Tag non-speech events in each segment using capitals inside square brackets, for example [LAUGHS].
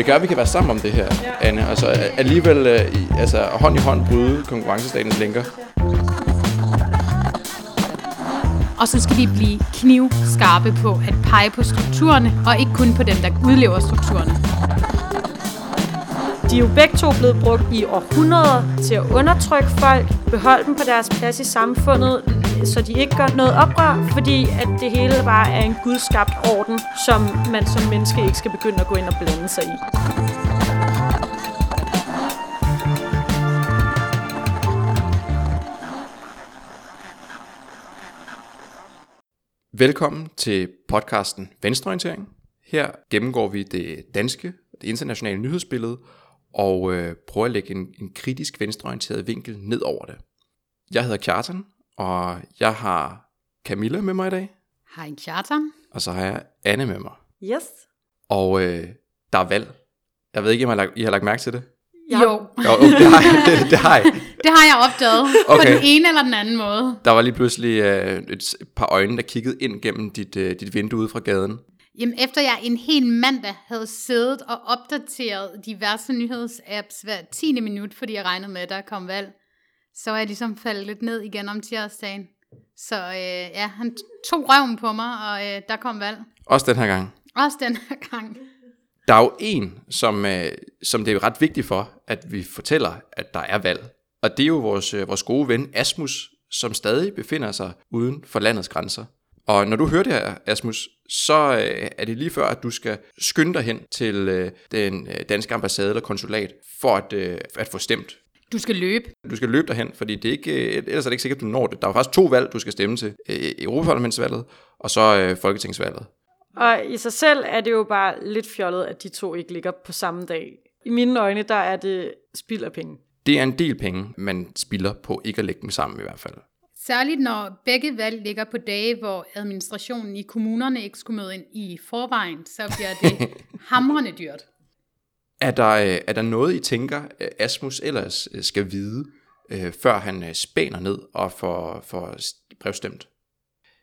Det gør, at vi kan være sammen om det her, ja. Anne. Altså alligevel i, altså, hånd i hånd bryde konkurrencestatens lænker. Og så skal vi blive knivskarpe på at pege på strukturerne, og ikke kun på dem, der udlever strukturerne. De er jo begge to blevet brugt i århundreder til at undertrykke folk, beholde dem på deres plads i samfundet, så de ikke gør noget oprør, fordi at det hele bare er en gudskabt orden, som man som menneske ikke skal begynde at gå ind og blande sig i. Velkommen til podcasten Venstreorientering. Her gennemgår vi det danske, det internationale nyhedsbillede, og øh, prøver at lægge en, en kritisk venstreorienteret vinkel ned over det. Jeg hedder Kjartan, og jeg har Camilla med mig i dag. Hej Kjartan. Og så har jeg Anne med mig. Yes. Og øh, der er valg. Jeg ved ikke, om I har lagt, I har lagt mærke til det? Ja. Jo. jo oh, det, har jeg, det, det har jeg. [LAUGHS] det har jeg opdaget okay. på den ene eller den anden måde. Der var lige pludselig øh, et par øjne, der kiggede ind gennem dit, øh, dit vindue ude fra gaden. Jamen, efter jeg en hel mandag havde siddet og opdateret diverse nyhedsapps hver 10. minut, fordi jeg regnede med, at der kom valg, så var jeg ligesom faldet lidt ned igen om tirsdagen. Så øh, ja, han tog røven på mig, og øh, der kom valg. Også den her gang? Også den her gang. Der er jo en, som, øh, som det er ret vigtigt for, at vi fortæller, at der er valg. Og det er jo vores, øh, vores gode ven Asmus, som stadig befinder sig uden for landets grænser. Og når du hører det her, Asmus, så øh, er det lige før, at du skal skynde dig hen til øh, den øh, danske ambassade eller konsulat for at, øh, at få stemt. Du skal løbe. Du skal løbe derhen, fordi det er ikke, øh, ellers er det ikke sikkert, at du når det. Der er faktisk to valg, du skal stemme til. Øh, Europaparlamentsvalget og så øh, Folketingsvalget. Og i sig selv er det jo bare lidt fjollet, at de to ikke ligger på samme dag. I mine øjne, der er det spild af penge. Det er en del penge, man spilder på ikke at lægge dem sammen i hvert fald. Særligt når begge valg ligger på dage, hvor administrationen i kommunerne ikke skulle møde ind i forvejen, så bliver det [LAUGHS] hamrende dyrt. Er der, øh, er der noget, I tænker, øh, Asmus ellers øh, skal vide, før han spæner ned og får, får brevstemt?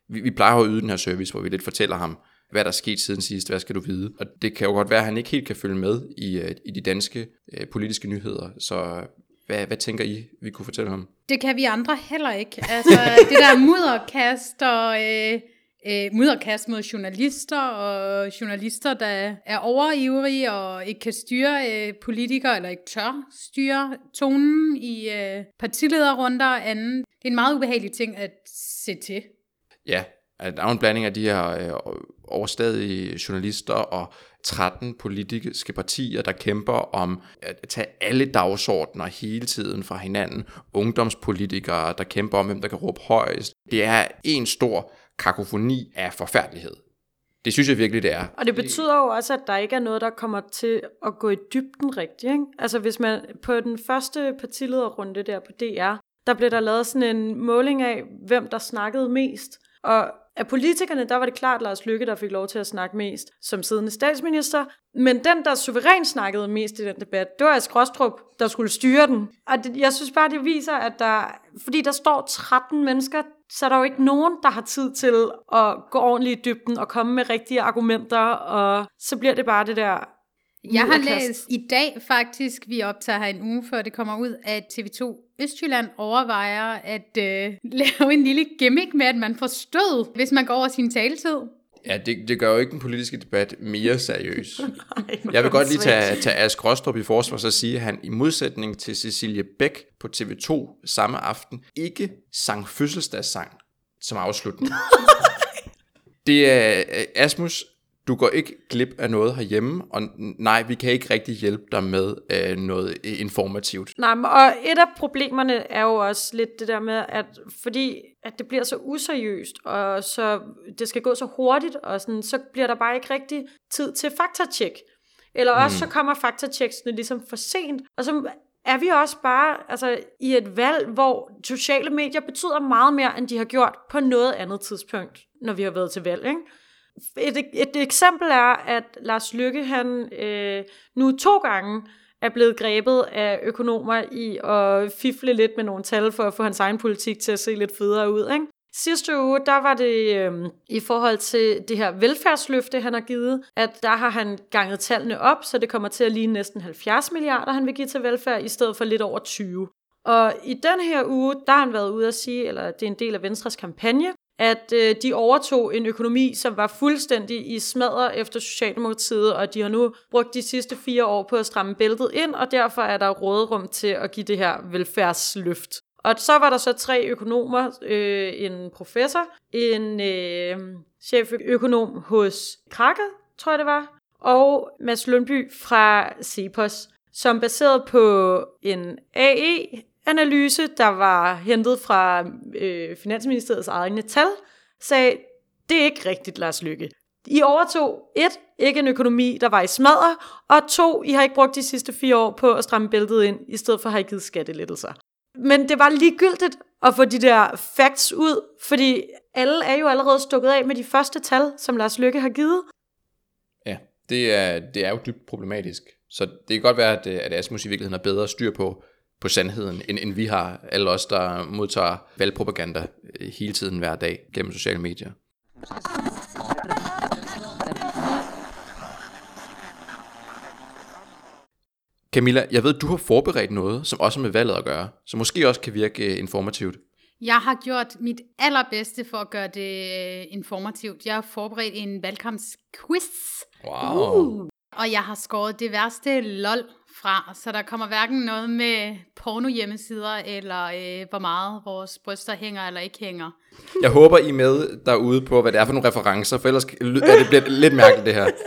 Vi, vi plejer at yde den her service, hvor vi lidt fortæller ham, hvad der er sket siden sidst, hvad skal du vide? Og det kan jo godt være, at han ikke helt kan følge med i, i de danske politiske nyheder, så hvad, hvad tænker I, vi kunne fortælle ham? Det kan vi andre heller ikke. Altså, det der mudderkast og øh, øh, mudderkast mod journalister, og journalister, der er overivrige og ikke kan styre øh, politikere, eller ikke tør styre tonen i øh, partilederrunder og anden. Det er en meget ubehagelig ting at se til. Ja, der er en blanding af de her øh, overstadige journalister og 13 politiske partier, der kæmper om at tage alle dagsordner hele tiden fra hinanden. Ungdomspolitikere, der kæmper om, hvem der kan råbe højst. Det er en stor kakofoni af forfærdelighed. Det synes jeg virkelig, det er. Og det betyder jo også, at der ikke er noget, der kommer til at gå i dybden rigtigt. Ikke? Altså hvis man på den første partilederrunde der på DR, der blev der lavet sådan en måling af, hvem der snakkede mest. Og af politikerne, der var det klart Lars Lykke, der fik lov til at snakke mest som siddende statsminister. Men den, der suverænt snakkede mest i den debat, det var Ask Rostrup, der skulle styre den. Og det, jeg synes bare, det viser, at der, fordi der står 13 mennesker, så er der jo ikke nogen, der har tid til at gå ordentligt i dybden og komme med rigtige argumenter, og så bliver det bare det der jeg har læst i dag faktisk, vi optager her en uge før det kommer ud, at TV2 Østjylland overvejer at øh, [LAUGHS] lave en lille gimmick med, at man forstod, hvis man går over sin taletid. Ja, det, det gør jo ikke den politiske debat mere seriøs. [LAUGHS] Nej, jeg vil godt lige tage, tage Ask Rostrup i forsvar og sige, at han i modsætning til Cecilie Bæk på TV2 samme aften ikke sang fødselsdagssang som afslutning. [LAUGHS] det er Asmus du går ikke glip af noget herhjemme, og nej, vi kan ikke rigtig hjælpe dig med øh, noget informativt. Nej, og et af problemerne er jo også lidt det der med, at fordi at det bliver så useriøst, og så det skal gå så hurtigt, og sådan, så bliver der bare ikke rigtig tid til faktatjek. Eller også mm. så kommer faktatjeksene ligesom for sent, og så er vi også bare altså, i et valg, hvor sociale medier betyder meget mere, end de har gjort på noget andet tidspunkt, når vi har været til valg. Ikke? Et, et, eksempel er, at Lars Lykke, han øh, nu to gange er blevet grebet af økonomer i at fifle lidt med nogle tal for at få hans egen politik til at se lidt federe ud. Ikke? Sidste uge, der var det øh, i forhold til det her velfærdsløfte, han har givet, at der har han ganget tallene op, så det kommer til at ligne næsten 70 milliarder, han vil give til velfærd, i stedet for lidt over 20. Og i den her uge, der har han været ude at sige, eller det er en del af Venstres kampagne, at øh, de overtog en økonomi, som var fuldstændig i smadret efter Socialdemokratiet, og de har nu brugt de sidste fire år på at stramme bæltet ind, og derfor er der råderum til at give det her velfærdsløft. Og så var der så tre økonomer, øh, en professor, en øh, cheføkonom hos Krakke, tror jeg det var, og Mads Lundby fra Cepos, som baseret på en AE, analyse, der var hentet fra øh, Finansministeriets egne tal, sagde, det er ikke rigtigt, Lars Lykke. I overtog et, ikke en økonomi, der var i smadre, og to, I har ikke brugt de sidste fire år på at stramme bæltet ind, i stedet for at have givet skattelettelser. Men det var ligegyldigt at få de der facts ud, fordi alle er jo allerede stukket af med de første tal, som Lars Lykke har givet. Ja, det er, det er jo dybt problematisk. Så det kan godt være, at, at Asmus i virkeligheden har bedre styr på, på sandheden, end, end vi har, alle os, der modtager valgpropaganda hele tiden hver dag gennem sociale medier. Camilla, jeg ved, du har forberedt noget, som også har med valget at gøre, så måske også kan virke øh, informativt. Jeg har gjort mit allerbedste for at gøre det øh, informativt. Jeg har forberedt en valgkampsquiz. Wow. Uh. Og jeg har skåret det værste lol fra, så der kommer hverken noget med porno hjemmesider, eller øh, hvor meget vores bryster hænger eller ikke hænger. Jeg håber, I er med derude på, hvad det er for nogle referencer, for ellers er det bliver lidt mærkeligt det her. [LAUGHS]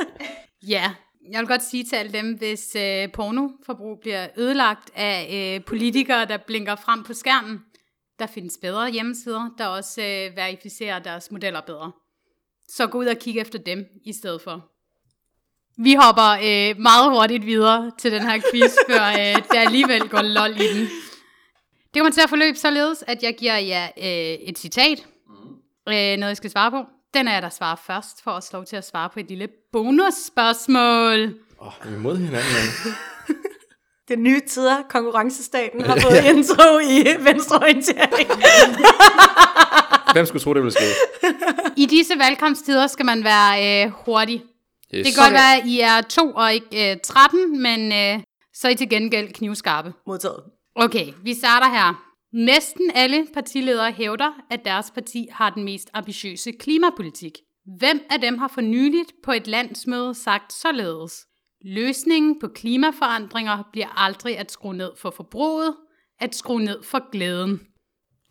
Ja, jeg vil godt sige til alle dem, hvis øh, pornoforbrug bliver ødelagt af øh, politikere, der blinker frem på skærmen, der findes bedre hjemmesider, der også øh, verificerer deres modeller bedre. Så gå ud og kig efter dem i stedet for. Vi hopper øh, meget hurtigt videre til den her quiz, [LAUGHS] før øh, der alligevel går lol i den. Det kommer til at forløbe således, at jeg giver jer øh, et citat, øh, noget jeg skal svare på. Den er jeg, der svarer først, for at slå til at svare på et lille bonusspørgsmål. Åh, oh, vi er mod hinanden, men... [LAUGHS] Det nye tider, konkurrencestaten, har [LAUGHS] fået intro i venstreorientering. Hvem skulle tro, det ville ske? I disse valgkampstider skal man være øh, hurtig. Yes. Det kan godt være, at I er to og ikke øh, 13, men øh, så er I til gengæld knivskarpe. Modtaget. Okay, vi starter her. Næsten alle partiledere hævder, at deres parti har den mest ambitiøse klimapolitik. Hvem af dem har for nyligt på et landsmøde sagt således? Løsningen på klimaforandringer bliver aldrig at skrue ned for forbruget, at skrue ned for glæden.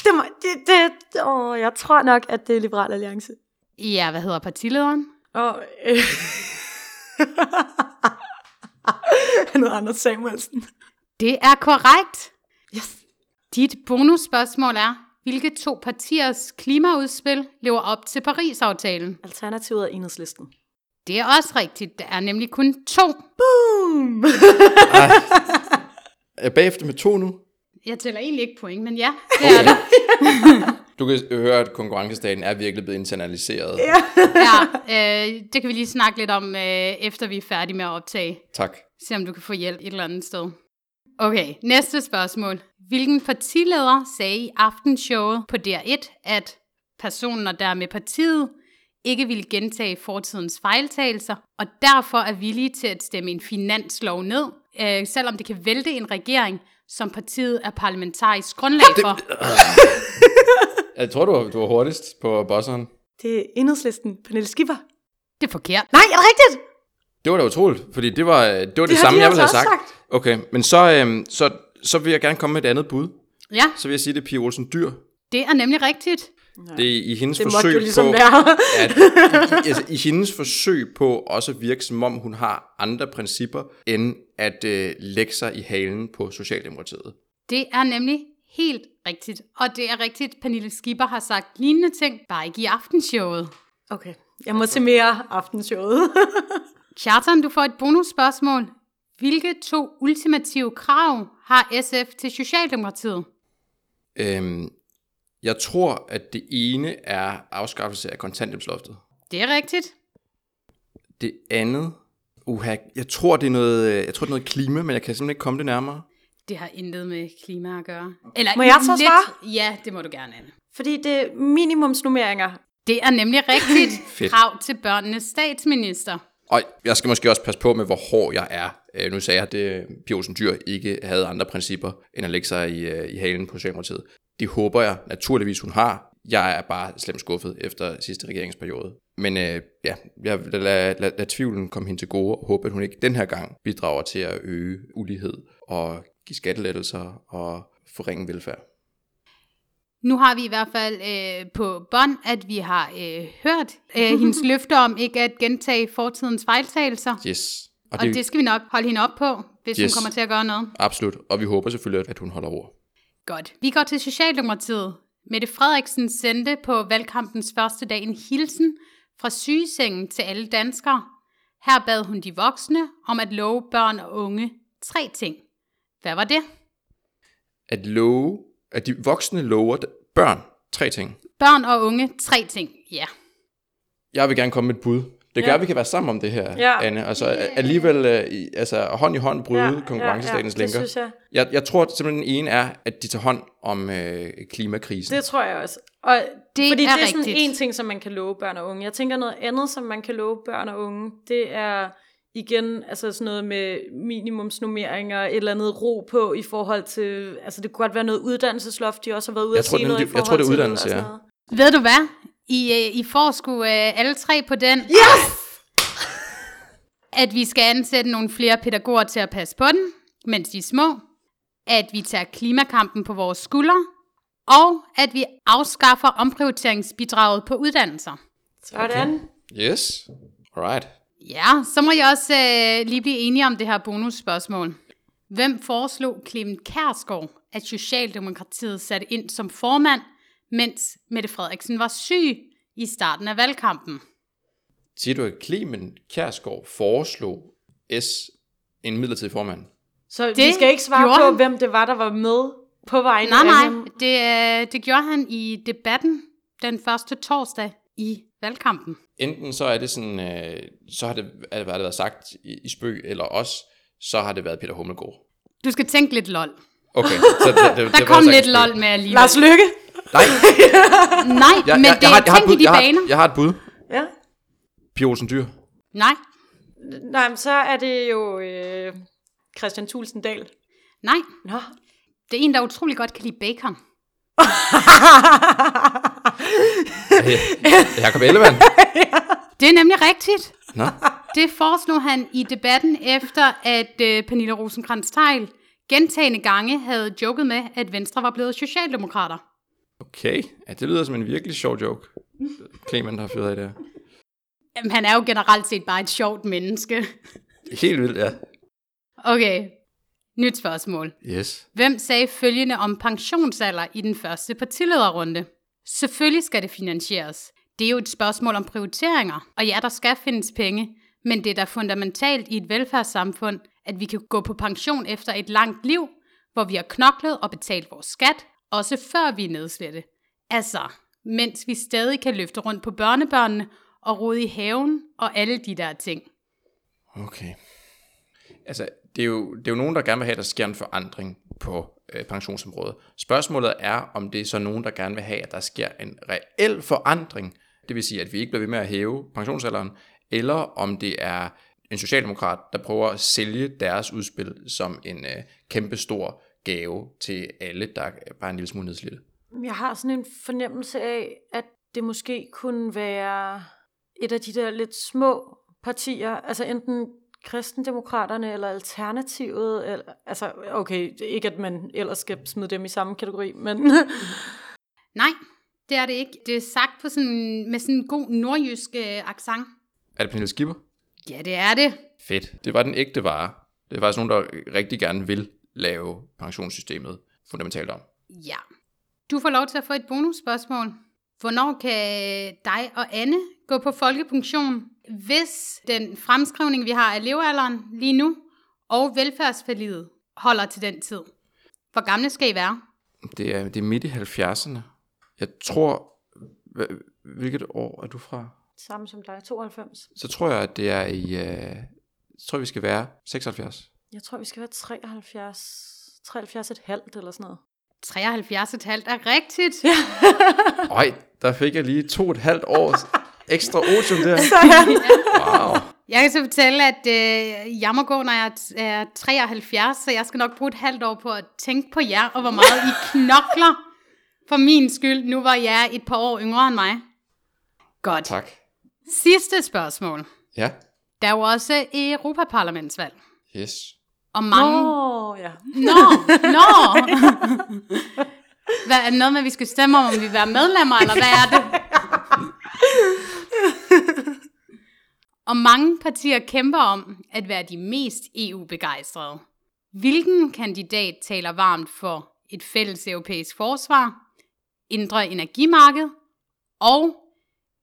Det, må, det, det, åh, jeg tror nok, at det er Liberal Alliance. Ja, hvad hedder partilederen? Og, øh, [LAUGHS] Han hedder Anders Samuelsen. Det er korrekt. Yes. Dit bonusspørgsmål er, hvilke to partiers klimaudspil lever op til Paris-aftalen? Alternativet er enhedslisten. Det er også rigtigt. Der er nemlig kun to. Boom! [LAUGHS] Er jeg bagefter med to nu? Jeg tæller egentlig ikke point, men ja, det er det. [LAUGHS] Du kan høre, at konkurrencestaten er virkelig blevet internaliseret. ja. [LAUGHS] Ja, øh, det kan vi lige snakke lidt om, øh, efter vi er færdige med at optage. Tak. Se om du kan få hjælp et eller andet sted. Okay, næste spørgsmål. Hvilken partileder sagde i aftenshowet på DR1, at personen og dermed partiet ikke ville gentage fortidens fejltagelser, og derfor er villige til at stemme en finanslov ned, øh, selvom det kan vælte en regering, som partiet er parlamentarisk grundlag for. [LAUGHS] [LAUGHS] Jeg tror, du var, du var hurtigst på bosseren. Det er enhedslisten. Pernille Skipper. Det er forkert. Nej, er det rigtigt? Det var da utroligt, fordi det var det, var det, det samme, de jeg ville have altså sagt. sagt. Okay, men så, øhm, så, så vil jeg gerne komme med et andet bud. Ja, Så vil jeg sige, det er Pia Olsen Dyr. det er nemlig rigtigt. Det er i hendes Det måtte forsøg jo ligesom på, være. at, i, altså, i hendes forsøg på også at virke som om hun har andre principper, end at øh, lægge sig i halen på Socialdemokratiet. Det er nemlig helt rigtigt. Og det er rigtigt, Pernille Skipper har sagt lignende ting, bare ikke i aftenshowet. Okay, jeg må se mere aftenshowet. [LAUGHS] Kjartan, du får et bonusspørgsmål. Hvilke to ultimative krav har SF til Socialdemokratiet? Øhm, jeg tror, at det ene er afskaffelse af kontanthjælpsloftet. Det er rigtigt. Det andet, uha, jeg tror, det er noget, øh, jeg tror, det er noget klima, men jeg kan simpelthen ikke komme det nærmere. Det har intet med klima at gøre. Eller Må jeg så lidt- svare? Ja, det må du gerne, Anne. Fordi det er minimumsnummeringer. Det er nemlig rigtigt [LAUGHS] krav til børnenes statsminister. Og jeg skal måske også passe på med, hvor hård jeg er. Øh, nu sagde jeg, at det, Pia Olsen Dyr ikke havde andre principper, end at lægge sig i, øh, i halen på Socialdemokratiet. Det håber jeg naturligvis, hun har. Jeg er bare slemt skuffet efter sidste regeringsperiode. Men øh, ja, jeg vil lade, lade, lade tvivlen komme hende til gode, og håbe, at hun ikke den her gang bidrager til at øge ulighed og give skattelettelser og forringe velfærd. Nu har vi i hvert fald øh, på bånd, at vi har øh, hørt øh, [LAUGHS] hendes løfte om ikke at gentage fortidens fejltagelser. Yes. Og Og det, det skal vi nok holde hende op på, hvis yes. hun kommer til at gøre noget. absolut. Og vi håber selvfølgelig, at hun holder ord. Godt. Vi går til Socialdemokratiet. Mette Frederiksen sendte på valgkampens første dag en hilsen fra sygesengen til alle danskere. Her bad hun de voksne om at love børn og unge tre ting. Hvad var det? At love, at de voksne lover børn tre ting. Børn og unge, tre ting. Ja. Jeg vil gerne komme med et bud. Det gør, Ja. at vi kan være sammen om det her, Ja. Anne. Altså alligevel uh, i, altså, hånd i hånd bryde ja, konkurrencestatens ja, det lænker. synes jeg. Jeg, jeg tror simpelthen, den ene er, at de tager hånd om øh, klimakrisen. Det tror jeg også. Og Det fordi er det er sådan rigtigt. en ting, som man kan love børn og unge. Jeg tænker noget andet, som man kan love børn og unge, det er igen altså sådan noget med minimumsnummeringer, et eller andet ro på i forhold til, altså det kunne godt være noget uddannelsesloft, de også har været ude Jeg at tror, sige noget i jeg tror, forhold det er uddannelse, ja. Ved du hvad? I, øh, I får sgu øh, alle tre på den. Yes! At vi skal ansætte nogle flere pædagoger til at passe på den, mens de er små. At vi tager klimakampen på vores skuldre. Og at vi afskaffer omprioriteringsbidraget på uddannelser. Sådan. Yes. Alright. Ja, så må jeg også øh, lige blive enige om det her bonusspørgsmål. Hvem foreslog Clement Kærsgaard, at Socialdemokratiet satte ind som formand, mens Mette Frederiksen var syg i starten af valgkampen? Siger du, at Clemen Kjærsgaard foreslog S en midlertidig formand? Så det vi skal ikke svare på, han. hvem det var, der var med på vejen. Nej, nej, det, øh, det gjorde han i debatten den første torsdag i valgkampen. Enten så er det sådan, øh, så har det, er det været sagt i, i spøg, eller også, så har det været Peter Hummelgaard. Du skal tænke lidt lol. Okay, så det, det, Der det kom lidt spøg. lol med alligevel. Lars Lykke. Nej, [LAUGHS] Nej, jeg, men jeg, det jeg, har, jeg, har tænk et i bud, de jeg, baner. har, jeg har et bud. Ja. Pia Olsen Dyr. Nej, Nej, men så er det jo øh, Christian Thulsen Dahl. nej. Nå. Det er en, der utrolig godt kan lide bacon. [LAUGHS] Jakob Ellemann. Det er nemlig rigtigt. Nå, Det foreslog han i debatten efter, at øh, Pernille rosenkrantz teil gentagende gange havde joket med, at Venstre var blevet socialdemokrater. okay. Ja, det lyder som en virkelig sjov joke. Clement har fyret af det her. Jamen, han er jo generelt set bare et sjovt menneske. Helt vildt, ja. Okay, nyt spørgsmål. Yes. Hvem sagde følgende om pensionsalder i den første partilederrunde? Selvfølgelig skal det finansieres. Det er jo et spørgsmål om prioriteringer, og ja, der skal findes penge, men det er da fundamentalt i et velfærdssamfund, at vi kan gå på pension efter et langt liv, hvor vi har knoklet og betalt vores skat, også før vi er nedslidte. Altså, mens vi stadig kan løfte rundt på børnebørnene og rode i haven og alle de der ting. Okay. Altså, det er, jo, det er jo nogen, der gerne vil have, at der sker en forandring på øh, pensionsområdet. Spørgsmålet er, om det er så nogen, der gerne vil have, at der sker en reel forandring. Det vil sige, at vi ikke bliver ved med at hæve pensionsalderen, eller om det er en socialdemokrat, der prøver at sælge deres udspil som en øh, kæmpe stor gave til alle, der er bare en lille smule nedslidte. Jeg har sådan en fornemmelse af, at det måske kunne være et af de der lidt små partier, altså enten kristendemokraterne eller alternativet, eller, altså okay, ikke at man ellers skal smide dem i samme kategori, men [LAUGHS] Nej, Det er det ikke. Det er sagt på sådan, med sådan en god nordjysk øh, accent. Er det Pernille Skipper? Ja, det er det. Fedt. Det var den ægte vare. Det er faktisk nogen, der rigtig gerne vil lave pensionssystemet fundamentalt om. Ja. Du får lov til at få et bonusspørgsmål. Hvornår kan dig og Anne gå på folkepension, hvis den fremskrivning, vi har af levealderen lige nu, og velfærdsforliget holder til den tid? Hvor gamle skal I være? Det er, det er midt i 70'erne. Jeg tror... Hvilket år er du fra? Samme som dig, 92. Så tror jeg, at det er i... Øh, så tror jeg, vi skal være 76. Jeg tror, vi skal være 73, 73 et halvt eller sådan noget. 73,5 er rigtigt. Øj, der fik jeg lige to og et halvt års [LAUGHS] ekstra otium der. [LAUGHS] Wow. Jeg kan så fortælle, at øh, jeg må gå, når jeg er 73, så jeg skal nok bruge et halvt år på at tænke på jer, og hvor meget I knokler for min skyld, nu var jeg et par år yngre end mig. Godt. Tak. Sidste spørgsmål. Ja. Der er jo også Europaparlamentsvalg. Yes. Og mange... Oh, ja. Nå, nå. Hvad, er det noget med, at vi skal stemme om, om vi vil være medlemmer, eller hvad er det? Og mange partier kæmper om at være de mest EU-begejstrede. Hvilken kandidat taler varmt for et fælles europæisk forsvar, indre energimarked og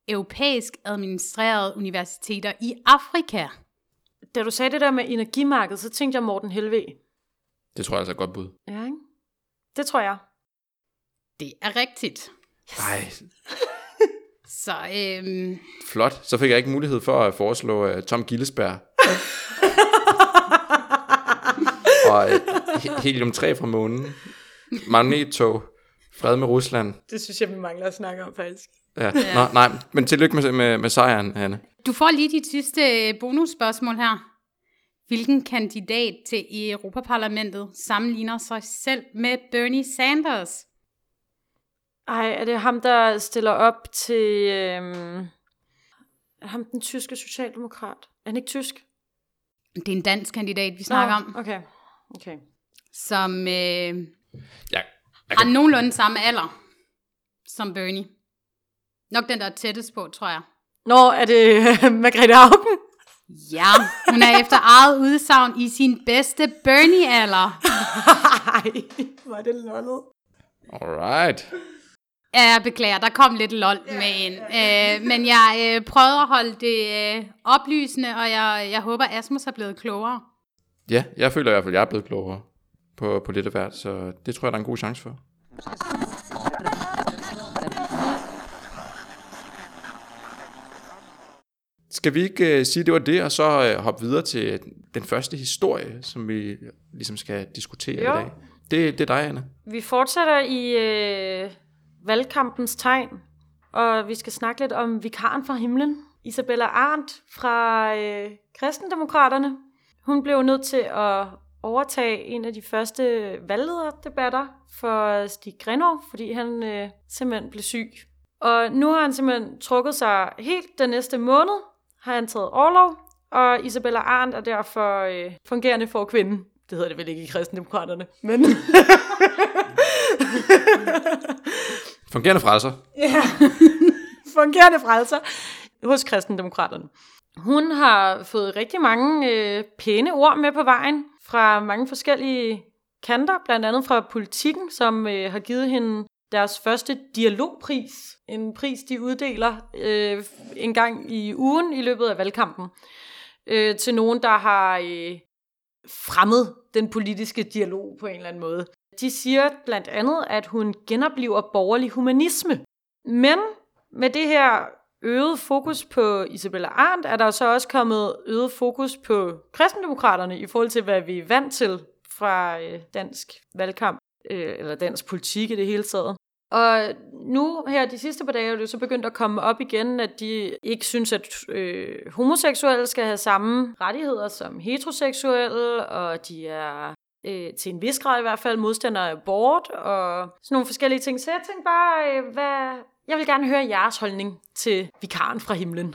europæisk administrerede universiteter i Afrika? Da du sagde det der med energimarkedet, så tænkte jeg Morten Helve. Det tror jeg altså er et godt bud. Ja, ikke? Det tror jeg. Det er rigtigt. Nej, [LAUGHS] Så øhm, flot. Så fik jeg ikke mulighed for at foreslå uh, Tom Gillesberg. [LAUGHS] og uh, he- helium-3 fra månen. Magnettog. Fred med Rusland. Det synes jeg, vi mangler at snakke om, faktisk. Ja. Nå, nej, men tillykke med, med, med sejren, Anne. du får lige dit sidste øh, bonusspørgsmål her. Hvilken kandidat til Europaparlamentet sammenligner sig selv med Bernie Sanders? Ej, er det ham, der stiller op til... Øhm, er ham den tyske socialdemokrat? Er han ikke tysk? Det er en dansk kandidat, vi snakker om, Okay, okay. som øh, Ja, jeg har nogenlunde samme alder som Bernie. Nok den, der er tættest på, tror jeg. Nå, er det [LAUGHS] Margrethe Augen? Ja, hun er efter eget udsagn i sin bedste Bernie-alder. [LAUGHS] Ej, var det lollet. alright. Ja, Jeg beklager, der kom lidt lol med ind. Øh, men jeg øh, prøvede at holde det øh, oplysende, og jeg, jeg håber, Asmus er blevet klogere. Ja, jeg føler i hvert fald, at jeg er blevet klogere på, på lidt af hvert, så det tror jeg, der er en god chance for. Skal vi ikke uh, sige, at det var det, og så uh, hoppe videre til den første historie, som vi ligesom skal diskutere Jo. i dag? Det, det er dig, Anna. Vi fortsætter i øh, valgkampens tegn, og vi skal snakke lidt om vikaren fra himlen. Isabella Arndt fra øh, Kristendemokraterne. Hun blev nødt til at overtage en af de første valglederdebatter for Stig Grenov, fordi han øh, simpelthen blev syg. Og nu har han simpelthen trukket sig helt den næste måned, har han taget overlov, og Isabella Arndt er derfor øh, fungerende for kvinden. Det hedder det vel ikke i Kristendemokraterne, men... [LAUGHS] Fungerende frelser. Ja, [LAUGHS] fungerende frelser hos kristendemokraterne. Hun har fået rigtig mange øh, pæne ord med på vejen fra mange forskellige kanter, blandt andet fra politikken, som øh, har givet hende deres første dialogpris. En pris, de uddeler øh, en gang i ugen i løbet af valgkampen øh, til nogen, der har øh, fremmet den politiske dialog på en eller anden måde. De siger blandt andet, at hun genoplever borgerlig humanisme. Men med det her øget fokus på Isabella Arndt, er der så også kommet øget fokus på kristendemokraterne i forhold til, hvad vi er vant til fra øh, dansk valgkamp, øh, eller dansk politik i det hele taget. Og nu her de sidste par dage er det så begyndt at komme op igen, at de ikke synes, at øh, homoseksuelle skal have samme rettigheder som heteroseksuelle, og de er øh, til en vis grad i hvert fald modstandere af abort, og sådan nogle forskellige ting. Så jeg tænkte bare, øh, hvad... jeg vil gerne høre jeres holdning til vikaren fra himlen.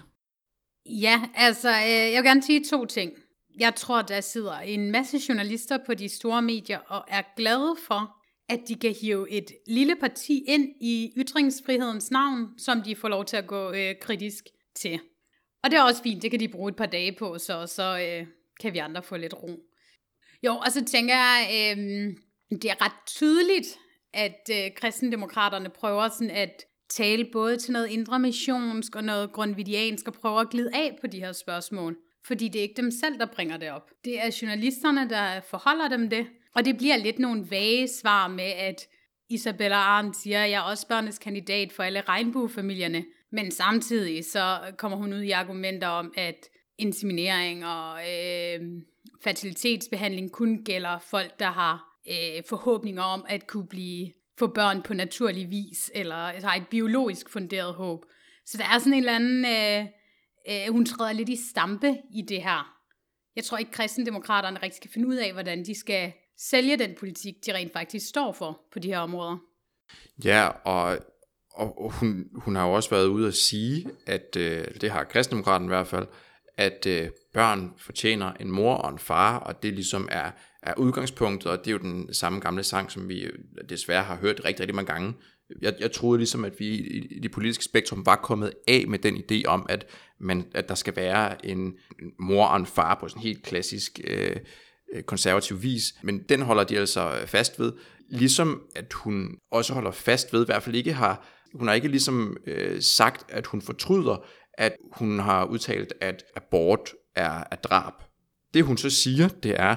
Ja, altså, øh, jeg vil gerne sige to ting. Jeg tror, der sidder en masse journalister på de store medier og er glade for, at de kan hive et lille parti ind i ytringsfrihedens navn, som de får lov til at gå øh, kritisk til. Og det er også fint, det kan de bruge et par dage på, så, så øh, kan vi andre få lidt ro. Jo, og så tænker jeg, øh, det er ret tydeligt, at øh, kristendemokraterne prøver sådan at tale både til noget indre missionsk og noget grundvidiansk og prøver at glide af på de her spørgsmål. Fordi det er ikke dem selv, der bringer det op. Det er journalisterne, der forholder dem det. Og det bliver lidt nogle vage svar med, at Isabella Arndt siger, at jeg er også børnenes kandidat for alle regnbuefamilierne. Men samtidig så kommer hun ud i argumenter om, at inseminering og øh, fertilitetsbehandling kun gælder folk, der har øh, forhåbninger om at kunne blive få børn på naturlig vis, eller altså har et biologisk funderet håb. Så der er sådan en eller anden, øh, øh, hun træder lidt i stampe i det her. Jeg tror ikke, kristendemokraterne rigtig skal finde ud af, hvordan de skal sælge den politik, de rent faktisk står for på de her områder. Ja, og, og hun, hun har jo også været ude at sige, at øh, det har kristendemokraten i hvert fald, at øh, børn fortjener en mor og en far, og det ligesom er, er udgangspunktet, og det er jo den samme gamle sang, som vi øh, desværre har hørt rigtig, rigtig mange gange. Jeg, jeg troede ligesom, at vi i, i det politiske spektrum var kommet af med den idé om, at, man, at der skal være en mor og en far på sådan helt klassisk øh, øh, konservativ vis, men den holder de altså fast ved. Ligesom at hun også holder fast ved, i hvert fald ikke har, hun har ikke ligesom øh, sagt, at hun fortryder, at hun har udtalt, at abort er, er drab. Det hun så siger, det er,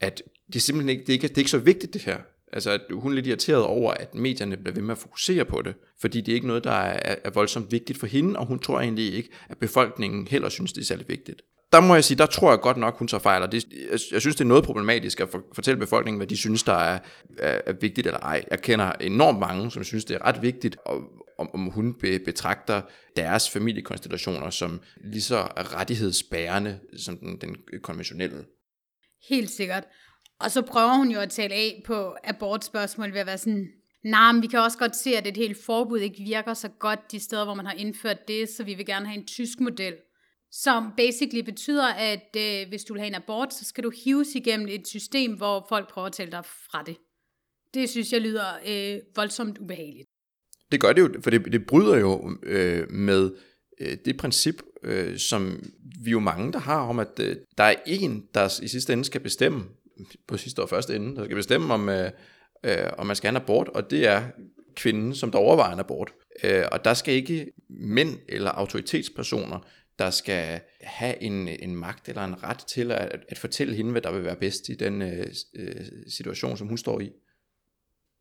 at det er simpelthen ikke, det er ikke, det er ikke så vigtigt det her. Altså, at hun er lidt irriteret over, at medierne bliver ved med at fokusere på det, fordi det er ikke noget, der er, er voldsomt vigtigt for hende, og hun tror egentlig ikke, at befolkningen heller synes, det er særlig vigtigt. Der må jeg sige, der tror jeg godt nok, hun tager fejl, og det, jeg, jeg synes, det er noget problematisk at for, fortælle befolkningen, hvad de synes, der er, er, er vigtigt eller ej. Jeg kender enormt mange, som synes, det er ret vigtigt, og, om, om hun be, betragter deres familiekonstellationer som lige så rettighedsbærende som den, den konventionelle. Helt sikkert. Og så prøver hun jo at tale af på abortspørgsmål ved at være sådan, nej, men vi kan også godt se, at et helt forbud ikke virker så godt de steder, hvor man har indført det, så vi vil gerne have en tysk model. Som basically betyder, at øh, hvis du vil have en abort, så skal du hives igennem et system, hvor folk prøver at tælle dig fra det. Det synes jeg lyder øh, voldsomt ubehageligt. Det gør det jo, for det, det bryder jo øh, med øh, det princip, øh, som vi jo mange, der har, om at øh, der er en, der i sidste ende skal bestemme, på sidste og første ende, der skal bestemme, om, øh, øh, om man skal have en abort, og det er kvinden, som der overvejer en abort. Øh, og der skal ikke mænd eller autoritetspersoner, der skal have en, en magt eller en ret til at, at fortælle hende, hvad der vil være bedst i den øh, øh situation, som hun står i.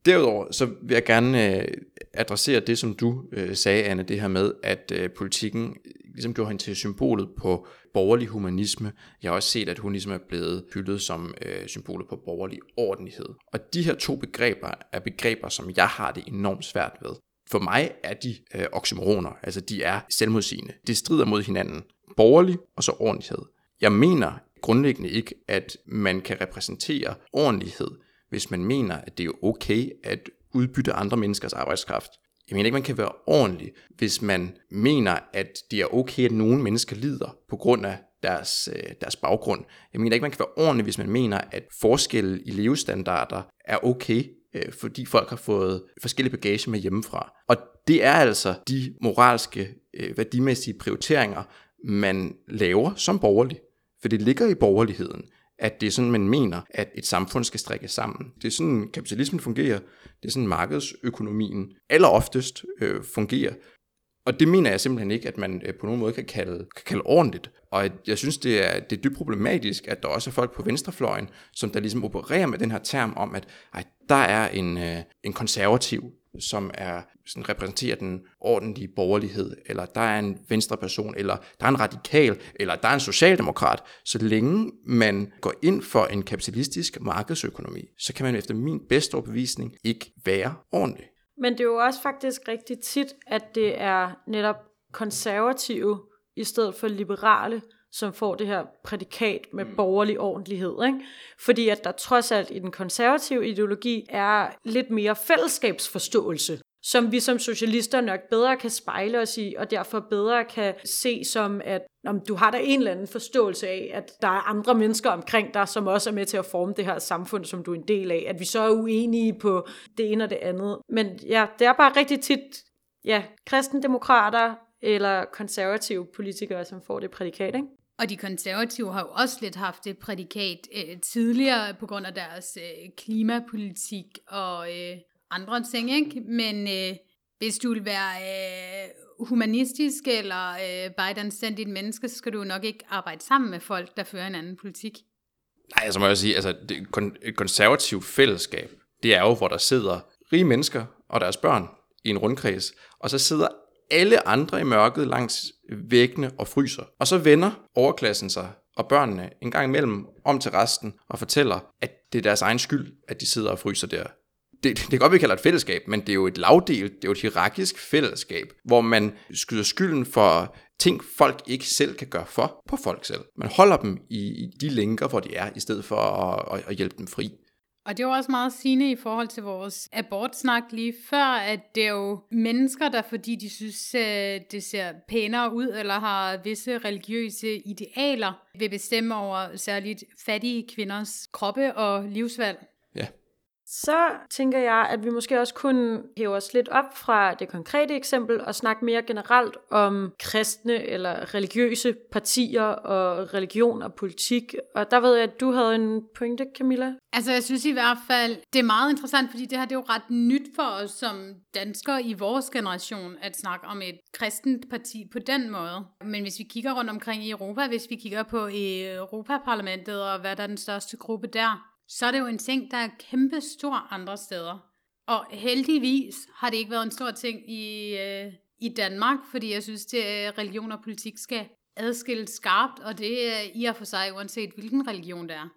Derudover så vil jeg gerne øh, adressere det, som du øh, sagde, Anne, det her med, at øh, politikken ligesom gjorde hende til symbolet på borgerlig humanisme. Jeg har også set, at hun ligesom er blevet hyldet som øh, symbolet på borgerlig ordentlighed. Og de her to begreber er begreber, som jeg har det enormt svært ved. For mig er de øh, oxymoroner, altså de er selvmodsigende. De strider mod hinanden. Borgerlig og så ordentlighed. Jeg mener grundlæggende ikke, at man kan repræsentere ordentlighed hvis man mener, at det er okay at udbytte andre menneskers arbejdskraft. Jeg mener ikke, man kan være ordentlig, hvis man mener, at det er okay, at nogle mennesker lider på grund af deres, øh, deres baggrund. Jeg mener ikke, man kan være ordentlig, hvis man mener, at forskelle i levestandarder er okay, øh, fordi folk har fået forskellige bagage med hjemmefra. Og det er altså de moralske, øh, værdimæssige prioriteringer, man laver som borgerlig. For det ligger i borgerligheden at det er sådan, man mener, at et samfund skal strikkes sammen. Det er sådan, kapitalismen fungerer. Det er sådan, markedsøkonomien alleroftest øh, fungerer. Og det mener jeg simpelthen ikke, at man øh, på nogen måde kan kalde, kan kalde ordentligt. Og jeg synes, det er, det er dybt problematisk, at der også er folk på venstrefløjen, som der ligesom opererer med den her term om, at ej, der er en, øh, en konservativ som er sådan repræsenterer den ordentlige borgerlighed, eller der er en venstre person, eller der er en radikal, eller der er en socialdemokrat. Så længe man går ind for en kapitalistisk markedsøkonomi, så kan man efter min bedste overbevisning ikke være ordentlig. Men det er jo også faktisk rigtig tit, at det er netop konservative i stedet for liberale, som får det her prædikat med mm. borgerlig ordentlighed. Ikke? Fordi at der trods alt i den konservative ideologi er lidt mere fællesskabsforståelse. som vi som socialister nok bedre kan spejle os i, og derfor bedre kan se som, at om du har da en eller anden forståelse af, at der er andre mennesker omkring dig, som også er med til at forme det her samfund, som du er en del af. At vi så er uenige på det ene og det andet. Men ja, det er bare rigtig tit, ja, kristendemokrater eller konservative politikere, som får det prædikat, ikke? Og de konservative har jo også lidt haft det prædikat øh, tidligere på grund af deres øh, klimapolitik og øh, andre ting, ikke? Men øh, hvis du vil være øh, humanistisk eller øh, bare et anstændigt menneske, så skal du nok ikke arbejde sammen med folk, der fører en anden politik. Nej, altså må jeg sige, altså det, kon- et konservativt fællesskab, det er jo, hvor der sidder rige mennesker og deres børn i en rundkreds, og så sidder alle andre i mørket langs væggene og fryser. Og så vender overklassen sig og børnene en gang imellem om til resten og fortæller, at det er deres egen skyld, at de sidder og fryser der. Det, det kan godt, vi kalder et fællesskab, men det er jo et lavdelt, det er jo et hierarkisk fællesskab, hvor man skyder skylden for ting, folk ikke selv kan gøre for på folk selv. Man holder dem i, i de lænker, hvor de er, i stedet for at, at, at hjælpe dem fri. Og det var også meget sigende i forhold til vores abortsnak lige før, at det er jo mennesker, der fordi de synes, øh, det ser pænere ud, eller har visse religiøse idealer, vil bestemme over særligt fattige kvinders kroppe og livsvalg. Så tænker jeg, at vi måske også kunne hæve os lidt op fra det konkrete eksempel og snakke mere generelt om kristne eller religiøse partier og religion og politik. Og der ved jeg, at du havde en pointe, Camilla. Altså jeg synes i hvert fald, det er meget interessant, fordi det her det er jo ret nyt for os som danskere i vores generation at snakke om et kristent parti på den måde. Men hvis vi kigger rundt omkring i Europa, hvis vi kigger på Europaparlamentet og hvad der er den største gruppe der, så er det jo en ting, der er kæmpe stor andre steder. Og heldigvis har det ikke været en stor ting i, øh, i Danmark, fordi jeg synes, at øh, religion og politik skal adskilles skarpt, og det er i og for sig uanset hvilken religion det er.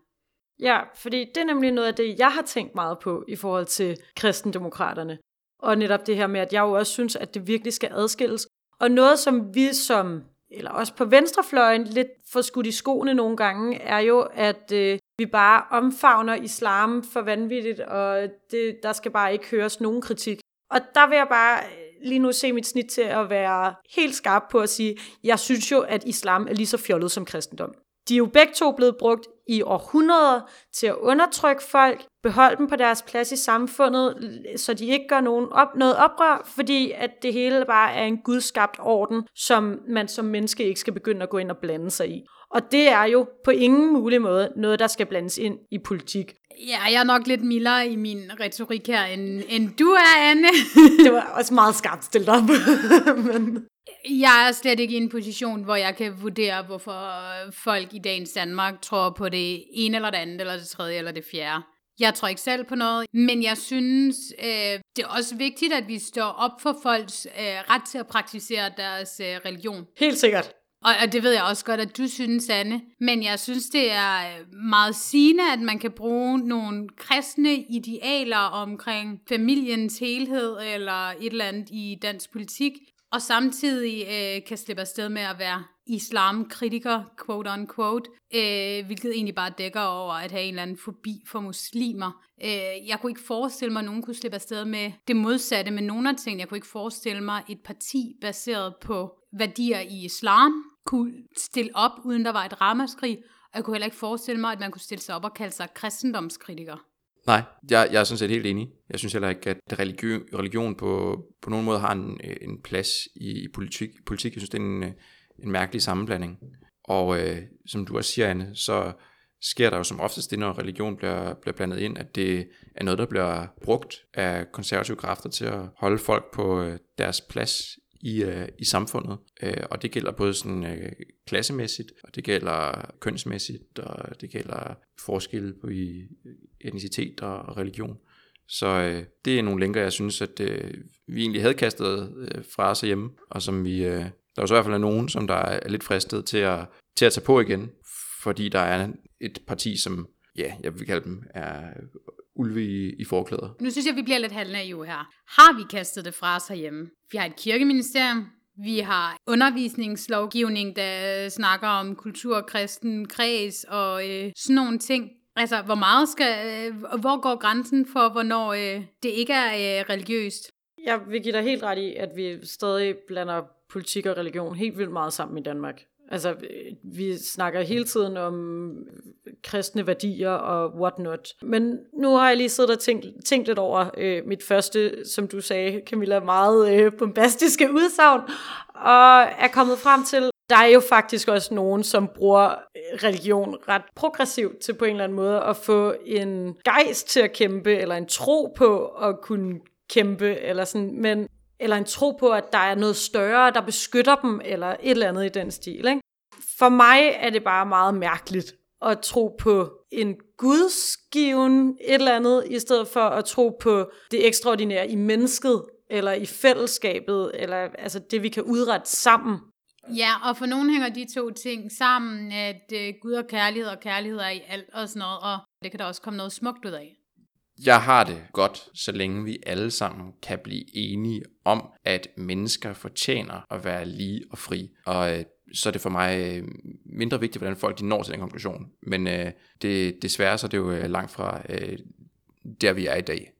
Ja, fordi det er nemlig noget af det, jeg har tænkt meget på i forhold til kristendemokraterne. Og netop det her med, at jeg jo også synes, at det virkelig skal adskilles. Og noget, som vi som, eller også på venstrefløjen, lidt får skudt i skoene nogle gange, er jo, at øh, vi bare omfavner islam for vanvittigt, og det, der skal bare ikke høres nogen kritik. Og der vil jeg bare lige nu se mit snit til at være helt skarp på at sige, jeg synes jo, at islam er lige så fjollet som kristendom. De er jo begge to blevet brugt i århundreder til at undertrykke folk, beholde dem på deres plads i samfundet, så de ikke gør nogen op, noget oprør, fordi at det hele bare er en gudskabt orden, som man som menneske ikke skal begynde at gå ind og blande sig i. Og det er jo på ingen mulig måde noget, der skal blandes ind i politik. Ja, jeg er nok lidt mildere i min retorik her, end, end du er, Anne. [LAUGHS] det var også meget skarpt stillet op. [LAUGHS] Men... Jeg er slet ikke i en position, hvor jeg kan vurdere, hvorfor folk i dagens Danmark tror på det ene eller det andet, eller det tredje eller det fjerde. Jeg tror ikke selv på noget, men jeg synes, øh, det er også vigtigt, at vi står op for folks øh, ret til at praktisere deres øh, religion. Helt sikkert. Og, og det ved jeg også godt, at du synes, Anne. Men jeg synes, det er øh, meget sigende, at man kan bruge nogle kristne idealer omkring familiens helhed eller et eller andet i dansk politik, og samtidig øh, kan slippe afsted med at være islamkritiker, quote unquote, øh, hvilket egentlig bare dækker over at have en eller anden fobi for muslimer. Øh, jeg kunne ikke forestille mig, at nogen kunne slippe afsted med det modsatte med nogle af tingene. Jeg kunne ikke forestille mig et parti baseret på værdier i islam, kunne stille op, uden der var et ramaskrig, og jeg kunne heller ikke forestille mig, at man kunne stille sig op og kalde sig kristendomskritiker. Nej, jeg, jeg er sådan set helt enig. Jeg synes heller ikke, at religion, religion på, på nogen måde har en, en plads i, i politik. politik. Jeg synes, det er en, en mærkelig sammenblanding. Og øh, som du også siger, Anne, så sker der jo som oftest det, når religion bliver, bliver blandet ind, at det er noget, der bliver brugt af konservative kræfter til at holde folk på øh, deres plads i, øh, i samfundet. Øh, og det gælder både sådan øh, klassemæssigt, og det gælder kønsmæssigt, og det gælder forskelle på i øh, etnicitet og religion. Så øh, det er nogle linker, jeg synes, at øh, vi egentlig havde kastet øh, fra os hjemme, og som vi, øh, der er så i hvert fald nogen, som der er lidt fristet til at, til at tage på igen, fordi der er et parti, som, ja, jeg vil kalde dem, er ulve i, i forklæder. Nu synes jeg, vi bliver lidt halvnaive her. Har vi kastet det fra os herhjemme? Vi har et kirkeministerium, vi har undervisningslovgivning, der snakker om kultur, kristen, kreds og øh, sådan nogle ting. Altså, hvor meget skal, øh, hvor går grænsen for, hvornår øh, det ikke er øh, religiøst? jeg vil give dig helt ret i, at vi stadig blander politik og religion helt vildt meget sammen i Danmark. Altså, vi snakker hele tiden om kristne værdier og whatnot. Men nu har jeg lige siddet og tænkt, tænkt lidt over øh, mit første, som du sagde, Camilla, meget øh, bombastiske udsagn, og er kommet frem til, der er jo faktisk også nogen, som bruger religion ret progressivt til på en eller anden måde at få en gejst til at kæmpe, eller en tro på at kunne kæmpe, eller sådan, men eller en tro på, at der er noget større, der beskytter dem, eller et eller andet i den stil. Ikke? For mig er det bare meget mærkeligt at tro på en gudsgiven et eller andet, i stedet for at tro på det ekstraordinære i mennesket, eller i fællesskabet, eller altså det, vi kan udrette sammen. Ja, og for nogen hænger de to ting sammen, at øh, Gud og kærlighed, og kærlighed er i alt og sådan noget, og det kan der også komme noget smukt ud af. Jeg har det godt, så længe vi alle sammen kan blive enige om, at mennesker fortjener at være lige og fri. Og øh, så er det for mig øh, mindre vigtigt, hvordan folk de når til den konklusion. Men øh, det, desværre så er det jo øh, langt fra øh, der, vi er i dag.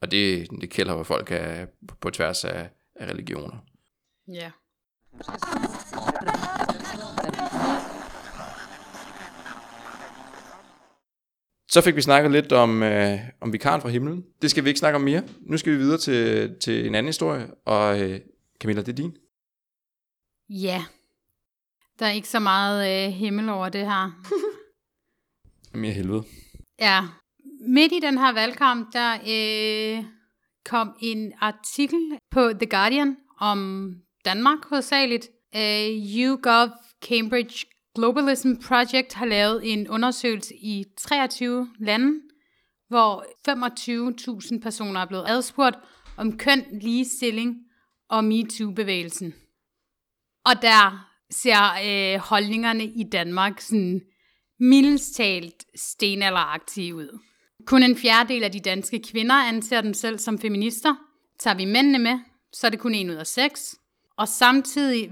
Og det, det kælder, hvor folk er på, på tværs af, af religioner. Ja. Så fik vi snakket lidt om, øh, om vikaren fra himlen. Det skal vi ikke snakke om mere. Nu skal vi videre til, til en anden historie, og øh, Camilla, det er din. Ja. Der er ikke så meget øh, himmel over det her. [LAUGHS] Mere helvede. Ja. Midt i den her valgkamp, der øh, kom en artikel på The Guardian om Danmark hovedsageligt. Øh, YouGov Cambridge Globalism Project har lavet en undersøgelse i 23 lande, hvor 25.000 personer er blevet adspurgt om køn, ligestilling og MeToo-bevægelsen. Og der ser øh, holdningerne i Danmark sådan mildest talt stenalderagtige ud. Kun en fjerdedel af de danske kvinder anser dem selv som feminister. Tager vi mændene med, så er det kun en ud af seks. Og samtidig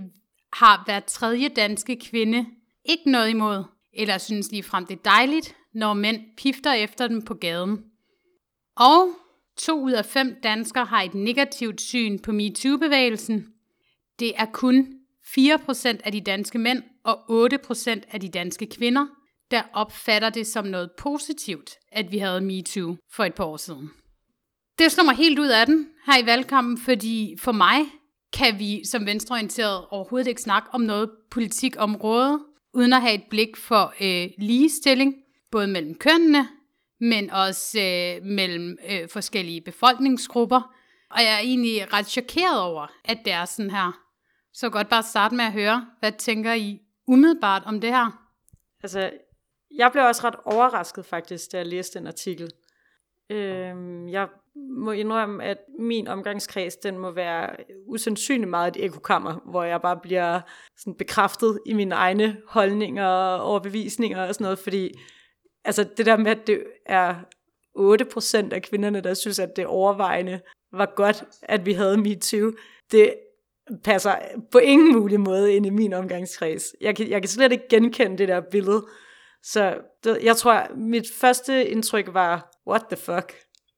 har hver tredje danske kvinde ikke noget imod, eller synes ligefrem det er dejligt, når mænd pifter efter dem på gaden. Og to ud af fem danskere har et negativt syn på MeToo-bevægelsen. Det er kun 4% af de danske mænd og 8% af de danske kvinder, der opfatter det som noget positivt, at vi havde MeToo for et par år siden. Det slår mig helt ud af den her i valgkampen, fordi for mig kan vi som venstreorienteret overhovedet ikke snakke om noget politikområde, uden at have et blik for øh, ligestilling, både mellem kønnene, men også øh, mellem øh, forskellige befolkningsgrupper. Og jeg er egentlig ret chokeret over, at det er sådan her. Så godt bare starte med at høre, hvad tænker I umiddelbart om det her? Altså, jeg blev også ret overrasket faktisk, da jeg læste den artikel. Øhm, jeg må indrømme, at min omgangskreds, den må være usandsynligt meget et ekokammer, hvor jeg bare bliver sådan bekræftet i mine egne holdninger og overbevisninger og sådan noget, fordi altså det der med, at det er 8% af kvinderne, der synes, at det overvejende var godt, at vi havde MeToo, det passer på ingen mulig måde ind i min omgangskreds. Jeg kan, jeg kan slet ikke genkende det der billede. Så det, jeg tror, mit første indtryk var, what the fuck?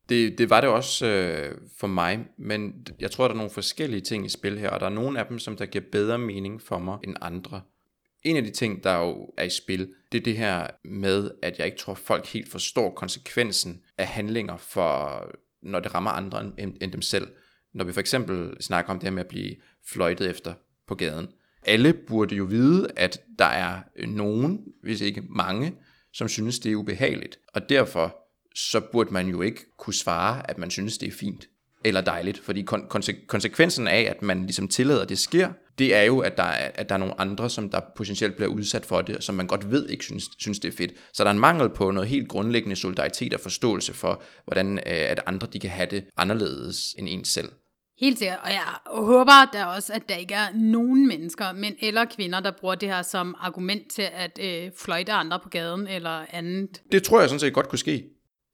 Det, det var det også øh, for mig, men jeg tror, der er nogle forskellige ting i spil her, og der er nogle af dem, som der giver bedre mening for mig end andre. En af de ting, der jo er i spil, det er det her med, at jeg ikke tror, folk helt forstår konsekvensen af handlinger, for, når det rammer andre end, end dem selv. Når vi for eksempel snakker om det her med at blive fløjtet efter på gaden. Alle burde jo vide, at der er nogen, hvis ikke mange, som synes, det er ubehageligt. Og derfor så burde man jo ikke kunne svare, at man synes, det er fint eller dejligt. Fordi kon- konse- konsekvensen af, at man ligesom tillader, at det sker, det er jo, at der er, at der er nogle andre, som der potentielt bliver udsat for det, som man godt ved ikke synes, synes det er fedt. Så der er en mangel på noget helt grundlæggende solidaritet og forståelse for, hvordan øh, at andre de kan have det anderledes end en selv. Helt sikkert, og jeg håber da også, at der ikke er nogen mennesker, mænd eller kvinder, der bruger det her som argument til at øh, fløjte andre på gaden eller andet. Det tror jeg sådan set godt kunne ske.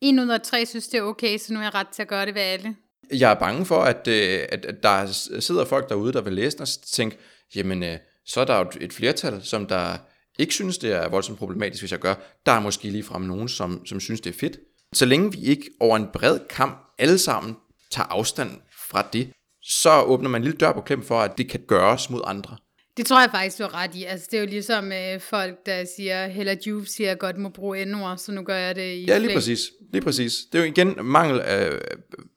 En ud af tre synes, det er okay, så nu er jeg ret til at gøre det ved alle. Jeg er bange for, at, øh, at, at der sidder folk derude, der vil læse den og tænke, jamen, øh, så er der jo et flertal, som der ikke synes, det er voldsomt problematisk, hvis jeg gør. Der er måske ligefrem nogen, som, som synes, det er fedt. Så længe vi ikke over en bred kamp alle sammen tager afstand fra det, så åbner man en lille dør på klem for, at det kan gøres mod andre. Det tror jeg faktisk, du har ret i. Altså, det er jo ligesom øh, folk, der siger, Hella Juve siger, at jeg godt må bruge n så nu gør jeg det i Ja, lige præcis. Lige præcis. Det er jo igen mangel af,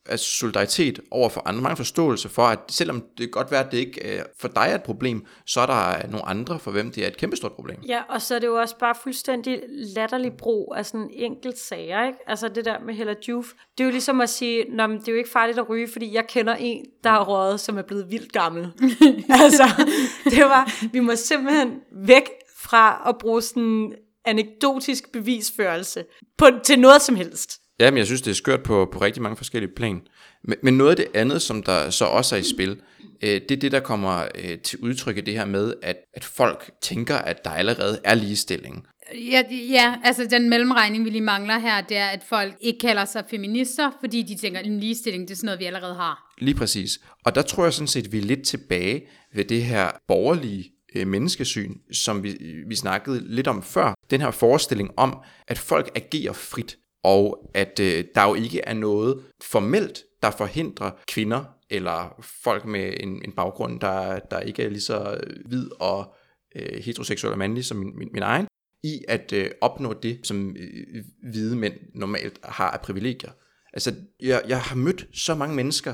af solidaritet over for andre. Mangel forståelse for, at selvom det godt være, at det ikke øh, for dig er et problem, så er der nogle andre, for hvem det er et kæmpestort problem. Ja, og så er det jo også bare fuldstændig latterlig brug af sådan enkelt sager, ikke? Altså det der med Hella Juf, det er jo ligesom at sige, Nå, men det er jo ikke farligt at ryge, fordi jeg kender en, der har røget, som er blevet vildt gammel. [LAUGHS] altså, det var, vi må simpelthen væk fra at bruge sådan anekdotisk bevisførelse på, til noget som helst. Ja, men jeg synes, det er skørt på, på rigtig mange forskellige plan. Men, men noget af det andet, som der så også er i spil, øh, det er det, der kommer øh, til udtryk i det her med, at, at folk tænker, at der allerede er ligestilling. Ja, ja, altså den mellemregning, vi lige mangler her, det er, at folk ikke kalder sig feminister, fordi de tænker, at ligestilling, det er sådan noget, vi allerede har. Lige præcis. Og der tror jeg sådan set, vi er lidt tilbage ved det her borgerlige øh, menneskesyn, som vi, vi snakkede lidt om før. Den her forestilling om, at folk agerer frit, og at øh, der jo ikke er noget formelt, der forhindrer kvinder eller folk med en, en baggrund, der, der ikke er lige så øh, hvid og øh, heteroseksuel og mandlig som min, min, min egen, i at øh, opnå det, som øh, hvide mænd normalt har af privilegier. Altså, jeg, jeg har mødt så mange mennesker,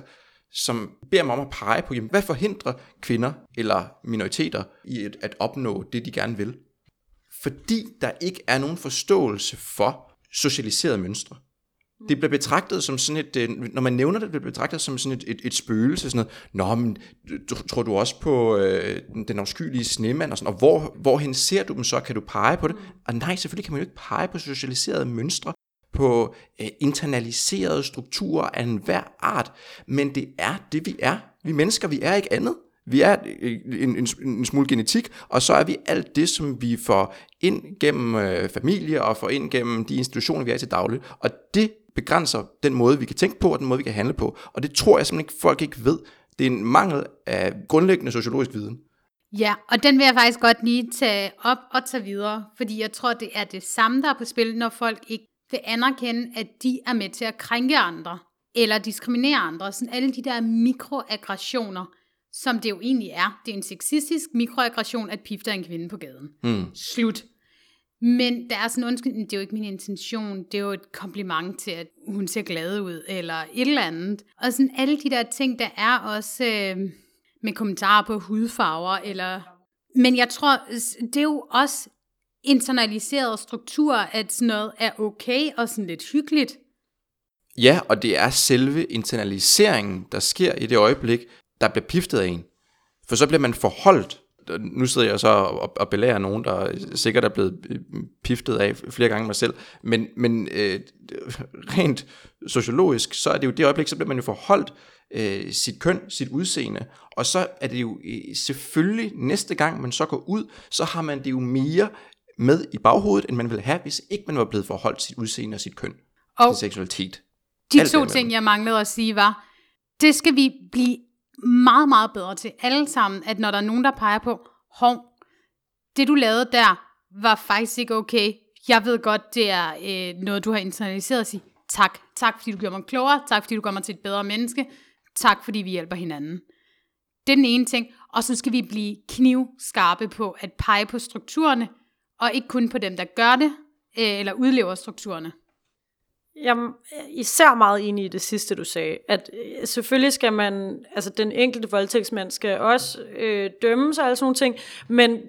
som beder mig om at pege på, jamen, hvad forhindrer kvinder eller minoriteter i at, at opnå det, de gerne vil? Fordi der ikke er nogen forståelse for socialiserede mønstre. Det bliver betragtet som sådan et, øh, når man nævner det, bliver det betragtet som sådan et, et, et spøgelse, sådan noget, nå, men tror du også på øh, den afskyelige snemand, og sådan, og hvor, hvorhen ser du dem så, kan du pege på det? Og nej, selvfølgelig kan man jo ikke pege på socialiserede mønstre, på øh, internaliserede strukturer af enhver art, men det er det, vi er. Vi mennesker, vi er ikke andet. Vi er en, en, en smule genetik, og så er vi alt det, som vi får ind gennem øh, familie og får ind gennem de institutioner, vi er til daglig. Og det begrænser den måde, vi kan tænke på, og den måde, vi kan handle på. Og det tror jeg simpelthen ikke, folk ikke ved. Det er en mangel af grundlæggende sociologisk viden. Ja, og den vil jeg faktisk godt lige tage op og tage videre, fordi jeg tror, det er det samme, der er på spil, når folk ikke vil anerkende, at de er med til at krænke andre, eller diskriminere andre. Sådan alle de der mikroaggressioner, som det jo egentlig er. Det er en sexistisk mikroaggression at pifte en kvinde på gaden. Mm. Slut. Men der er sådan undskyld, det er jo ikke min intention, det er jo et kompliment til, at hun ser glad ud, eller et eller andet. Og sådan alle de der ting, der er også øh, med kommentarer på hudfarver, eller... Men jeg tror, det er jo også internaliserede strukturer, at sådan noget er okay og sådan lidt hyggeligt. Ja, og det er selve internaliseringen, der sker i det øjeblik, der bliver piftet af en. For så bliver man forholdt. Nu sidder jeg så og, og belærer nogen, der sikkert er blevet piftet af flere gange mig selv. Men, men øh, rent sociologisk, så er det jo det øjeblik, så bliver man jo forholdt øh, sit køn, sit udseende. Og så er det jo øh, selvfølgelig næste gang, man så går ud, så har man det jo mere med i baghovedet, end man ville have, hvis ikke man var blevet forholdt sit udseende og sit køn. Og sin seksualitet. de Alt to ting, jeg manglede at sige, var, det skal vi blive meget, meget bedre til alle sammen, at når der er nogen, der peger på, hov, det du lavede der, var faktisk ikke okay. Jeg ved godt, det er øh, noget, du har internaliseret at sige, tak. Tak, fordi du gjorde mig klogere. Tak, fordi du gør mig til et bedre menneske. Tak, fordi vi hjælper hinanden. Det er den ene ting. Og så skal vi blive knivskarpe på at pege på strukturerne, og ikke kun på dem, der gør det, øh, eller udlever strukturerne. Jeg er især meget enig i det sidste, du sagde, at øh, selvfølgelig skal man, altså den enkelte voldtægtsmand skal også øh, dømmes og alle sådan nogle ting, men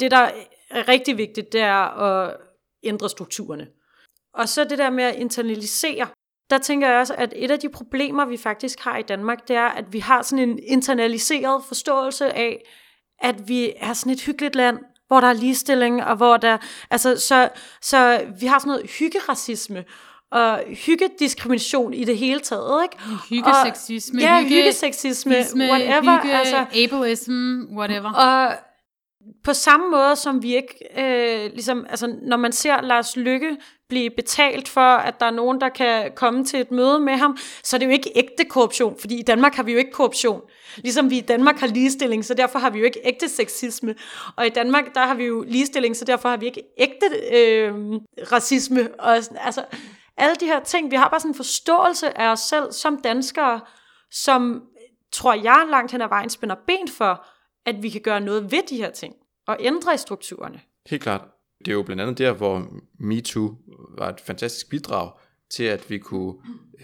det, der er rigtig vigtigt, det er at ændre strukturerne. Og så det der med at internalisere, der tænker jeg også, at et af de problemer, vi faktisk har i Danmark, det er, at vi har sådan en internaliseret forståelse af, at vi er sådan et hyggeligt land, hvor der er ligestilling, og hvor der, altså, så, så vi har sådan noget hyggeracisme, og hyggediskrimination i det hele taget, ikke? Hyggeseksisme, ja, hygge- hyggeseksisme, Isme, whatever. hygge, altså, ableism, whatever. og på samme måde som vi ikke, øh, ligesom, altså, når man ser Lars Lykke blive betalt for, at der er nogen, der kan komme til et møde med ham, så er det jo ikke ægte korruption, fordi i Danmark har vi jo ikke korruption. Ligesom vi i Danmark har ligestilling, så derfor har vi jo ikke ægte sexisme. Og i Danmark, der har vi jo ligestilling, så derfor har vi ikke ægte øh, racisme. Og, altså, alle de her ting, vi har bare sådan en forståelse af os selv som danskere, som tror jeg langt hen ad vejen spænder ben for, at vi kan gøre noget ved de her ting, og ændre i strukturerne. Helt klart. Det er jo blandt andet der, hvor MeToo var et fantastisk bidrag til, at vi kunne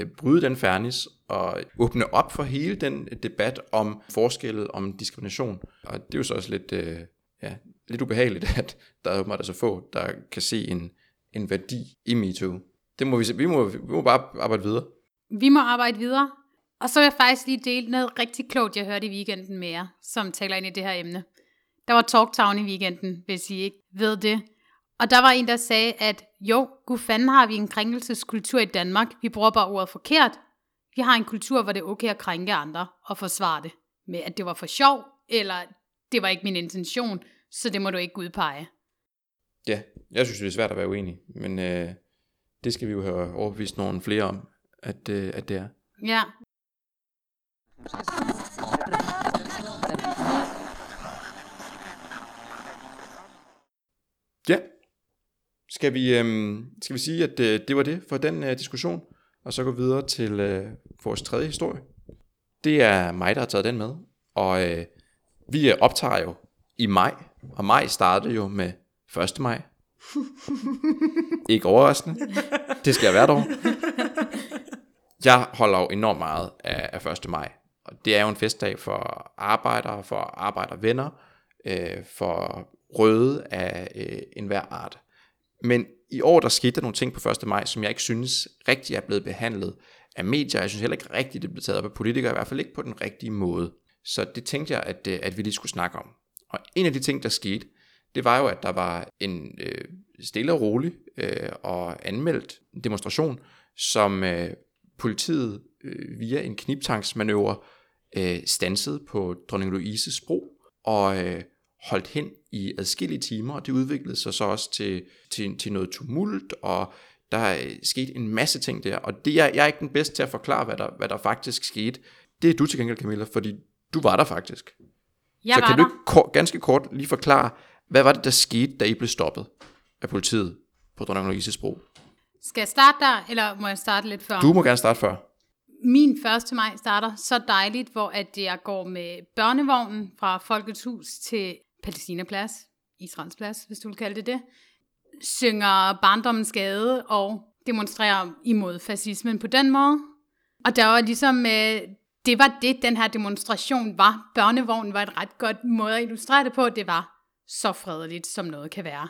øh, bryde den fernis og åbne op for hele den debat om forskelle, om diskrimination. Og det er jo så også lidt, øh, ja, lidt ubehageligt, [LAUGHS] at der er åbenbart så få, der kan se en, en værdi i MeToo. Det må vi, vi, må, vi må bare arbejde videre. Vi må arbejde videre. Og så vil jeg faktisk lige dele noget rigtig klogt, jeg hørte i weekenden med jer, som taler ind i det her emne. Der var Talktown i weekenden, hvis I ikke ved det. Og der var en, der sagde, at jo, gud fanden har vi en krænkelseskultur i Danmark. Vi bruger bare ordet forkert. Vi har en kultur, hvor det er okay at krænke andre og forsvare det. Med at det var for sjov, eller det var ikke min intention, så det må du ikke udpege. Ja, jeg synes, det er svært at være uenig, men øh, det skal vi jo have overbevist nogle flere om, at, øh, at det er. Ja, Ja. Skal vi, øhm, skal vi sige, at øh, det var det for den øh, diskussion, og så gå videre til øh, vores tredje historie. Det er mig, der har taget den med, og øh, vi øh, optager jo i maj, og maj startede jo med 1. maj. [LAUGHS] Ikke overraskende. Det skal jeg hvert år. Jeg holder jo enormt meget af, af 1. maj. Og det er jo en festdag for arbejdere, for arbejdervenner, øh, for røde af øh, enhver art. Men i år der skete der nogle ting på 1. maj, som jeg ikke synes rigtig er blevet behandlet af medier. Jeg synes heller ikke rigtigt, det blev taget op af politikere, i hvert fald ikke på den rigtige måde. Så det tænkte jeg, at, øh, at vi lige skulle snakke om. Og en af de ting, der skete, det var jo, at der var en øh, stille og rolig øh, og anmeldt demonstration, som øh, politiet øh, via en kniptanksmanøvre øh, stansede på Dronning Louises bro og øh, holdt hen i adskillige timer, og det udviklede sig så også til, til, til noget tumult, og der er sket en masse ting der, og det er, jeg er ikke den bedste til at forklare, hvad der, hvad der faktisk skete. Det er du til gengæld, Camilla, fordi du var der faktisk. jeg så kan der. du ganske kort lige forklare, hvad var det, der skete, da I blev stoppet af politiet på Dronning Louises bro? Skal jeg starte der, eller må jeg starte lidt før? Du må gerne starte før. Min 1. maj starter så dejligt, hvor at jeg går med børnevognen fra Folkets Hus til Palæstinaplads, Israels plads, hvis du vil kalde det det, synger barndommens gade og demonstrerer imod fascismen på den måde. Og der var ligesom, øh, det var det, den her demonstration var. Børnevognen var et ret godt måde at illustrere det på. Det var så fredeligt, som noget kan være.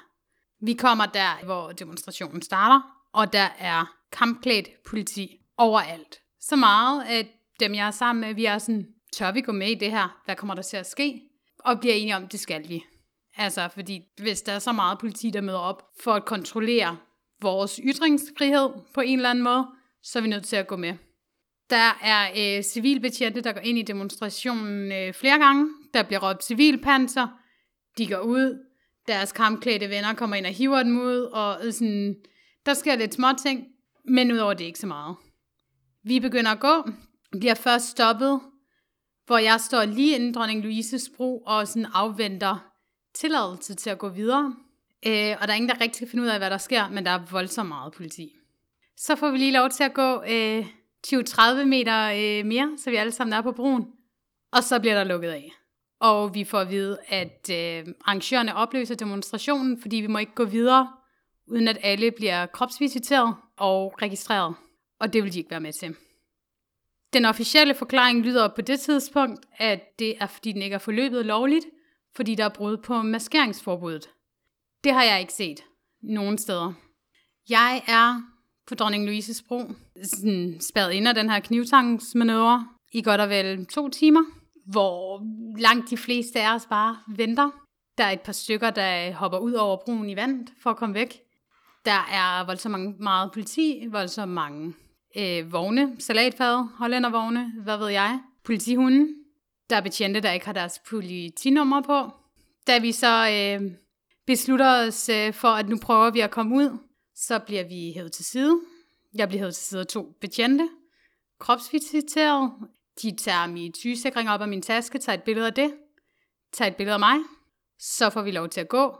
Vi kommer der, hvor demonstrationen starter, og der er kampklædt politi overalt. Så meget, at dem, jeg er sammen med, vi er sådan, tør vi gå med i det her? Hvad kommer der til at ske? Og bliver enige om, det skal vi. Altså, fordi hvis der er så meget politi, der møder op for at kontrollere vores ytringsfrihed på en eller anden måde, så er vi nødt til at gå med. Der er øh, civilbetjente, der går ind i demonstrationen øh, flere gange. Der bliver råbt civilpanser. De går ud. Deres kampklædte venner kommer ind og hiver dem ud. Og sådan, der sker lidt små ting, men udover det ikke så meget. Vi begynder at gå. Bliver først stoppet, hvor jeg står lige inden dronning Louises bro og sådan afventer tilladelse til at gå videre. Øh, og der er ingen, der rigtig kan finde ud af, hvad der sker, men der er voldsomt meget politi. Så får vi lige lov til at gå øh, 20-30 meter øh, mere, så vi alle sammen er på broen. Og så bliver der lukket af. Og vi får at vide, at øh, arrangørerne opløser demonstrationen, fordi vi må ikke gå videre, uden at alle bliver kropsvisiteret og registreret. Og det vil de ikke være med til. Den officielle forklaring lyder på det tidspunkt, at det er fordi den ikke er forløbet lovligt, fordi der er brud på maskeringsforbuddet. Det har jeg ikke set nogen steder. Jeg er på Dronning Louises bro, sådan spadet ind af den her knivtangsmanøvre i godt og vel to timer, hvor langt de fleste af os bare venter. Der er et par stykker, der hopper ud over broen i vandet for at komme væk. Der er voldsomt mange, meget politi, voldsomt mange øh, vogne, salatfad, hollændervogne, hvad ved jeg, politihunde. Der er betjente, der ikke har deres politinummer på. Da vi så øh, beslutter os øh, for, at nu prøver vi at komme ud, så bliver vi hævet til side. Jeg bliver hævet til side af to betjente, kropsvisiteret. De tager min sygesikring op af min taske, tager et billede af det, tager et billede af mig. Så får vi lov til at gå.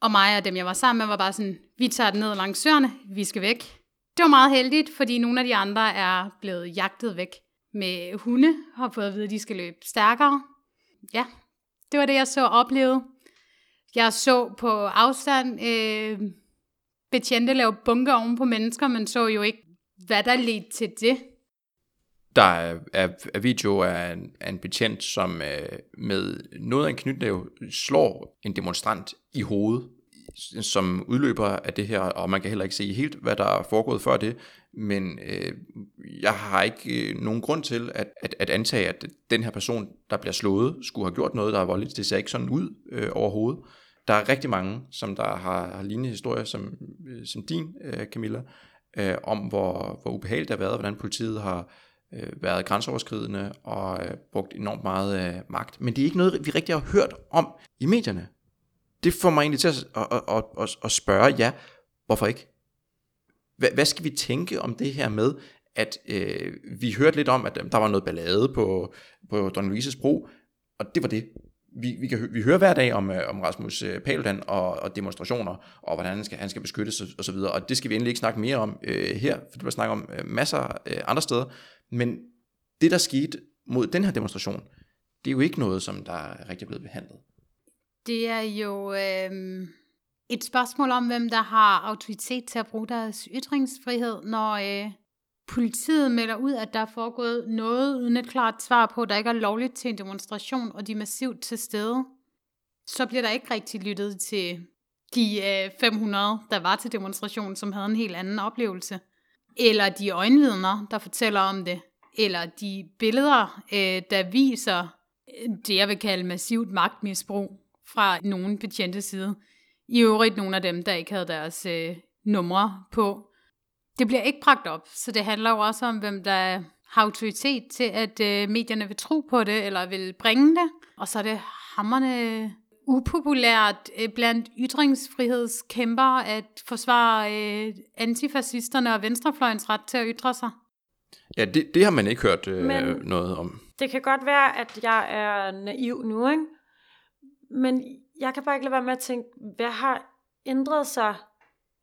Og mig og dem, jeg var sammen med, var bare sådan, vi tager den ned langs søerne, vi skal væk. Det var meget heldigt, fordi nogle af de andre er blevet jagtet væk med hunde, har fået at vide, at de skal løbe stærkere. Ja, det var det, jeg så og oplevede. Jeg så på afstand øh, betjente lave bunker oven på mennesker, men så jo ikke, hvad der ledte til det. Der er, er, er video af en, af en betjent, som øh, med noget af en knytnæve slår en demonstrant i hovedet, som udløber af det her, og man kan heller ikke se helt, hvad der er foregået før det, men øh, jeg har ikke øh, nogen grund til at, at, at antage, at den her person, der bliver slået, skulle have gjort noget, der er voldeligt. Det ser ikke sådan ud øh, overhovedet. Der er rigtig mange, som der har, har lignende historier, som, øh, som din, øh, Camilla, øh, om hvor, hvor ubehageligt det har været, hvordan politiet har øh, været grænseoverskridende og øh, brugt enormt meget øh, magt. Men det er ikke noget, vi rigtig har hørt om i medierne. Det får mig egentlig til at, at, at, at, at spørge, ja, hvorfor ikke? Hvad, hvad skal vi tænke om det her med, at øh, vi hørte lidt om, at øh, der var noget ballade på, på Don Luises bro, og det var det. Vi, vi, kan, vi hører hver dag om, øh, om Rasmus øh, Paludan og, og demonstrationer, og hvordan han skal, han skal beskyttes og, og så videre, og det skal vi endelig ikke snakke mere om øh, her, for det var snakke om øh, masser øh, andre steder, men det der skete mod den her demonstration, det er jo ikke noget, som der er rigtig blevet behandlet. Det er jo øh, et spørgsmål om, hvem der har autoritet til at bruge deres ytringsfrihed, når øh, politiet melder ud, at der er foregået noget uden et klart svar på, at der ikke er lovligt til en demonstration, og de er massivt til stede. Så bliver der ikke rigtig lyttet til de øh, 500, der var til demonstrationen, som havde en helt anden oplevelse. Eller de øjenvidner, der fortæller om det. Eller de billeder, øh, der viser øh, det, jeg vil kalde massivt magtmisbrug fra nogen betjente side. I øvrigt nogle af dem, der ikke havde deres øh, numre på. Det bliver ikke bragt op, så det handler jo også om, hvem der har autoritet til, at øh, medierne vil tro på det, eller vil bringe det. Og så er det hammerne upopulært øh, blandt ytringsfrihedskæmper at forsvare øh, antifascisterne og venstrefløjens ret til at ytre sig. Ja, det, det har man ikke hørt øh, Men- noget om. Det kan godt være, at jeg er naiv nu, ikke? Men jeg kan bare ikke lade være med at tænke, hvad har ændret sig?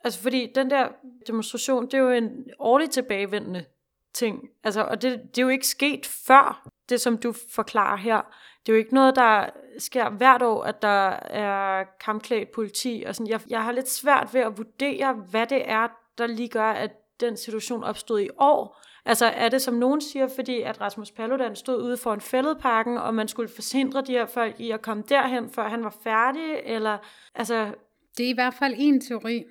Altså fordi den der demonstration, det er jo en årligt tilbagevendende ting. Altså, og det, det er jo ikke sket før, det som du forklarer her. Det er jo ikke noget, der sker hvert år, at der er kampklædt politi. Og sådan. Jeg, jeg har lidt svært ved at vurdere, hvad det er, der lige gør, at den situation opstod i år. Altså er det, som nogen siger, fordi at Rasmus Paludan stod ude for en fældeparken, og man skulle forhindre de her folk i at komme derhen, før han var færdig? Eller, altså, Det er i hvert fald en teori.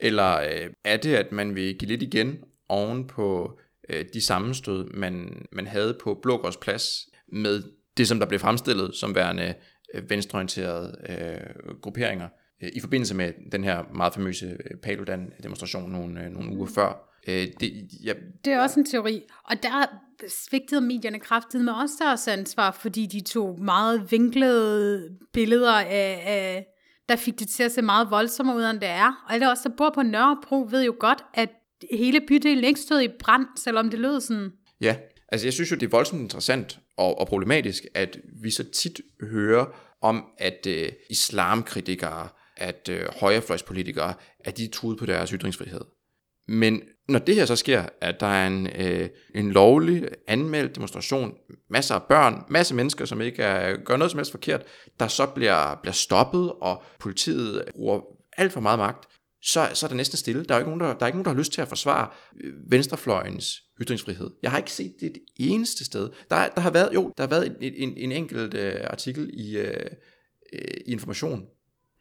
Eller øh, er det, at man vil give lidt igen oven på øh, de sammenstød, man, man havde på Blågårds Plads med det, som der blev fremstillet som værende øh, venstreorienterede øh, grupperinger øh, i forbindelse med den her meget famøse øh, Paludan-demonstration nogle, øh, nogle uger før. Øh, det, ja, Det er også en teori. Og der svigtede medierne kraftigt med også deres ansvar, fordi de tog meget vinklede billeder af, af der fik det til at se meget voldsommere ud, end det er. Og alle os, der bor på Nørrebro, ved jo godt, at hele bydelen ikke stod i brand, selvom det lød sådan. Ja, altså jeg synes jo, det er voldsomt interessant og, og problematisk, at vi så tit hører om, at øh, islamkritikere, at øh, højrefløjspolitikere, at de er truet på deres ytringsfrihed. Men når det her så sker, at der er en, øh, en lovlig anmeldt demonstration, masser af børn, masser af mennesker, som ikke er, gør noget som helst forkert, der så bliver, bliver stoppet, og politiet bruger alt for meget magt, så, så er der næsten stille. Der er, ikke nogen, der, der er ikke nogen, der har lyst til at forsvare øh, venstrefløjens ytringsfrihed. Jeg har ikke set det et eneste sted. Der, der har været, jo, der har været en, en, en enkelt øh, artikel i, øh, øh, i Information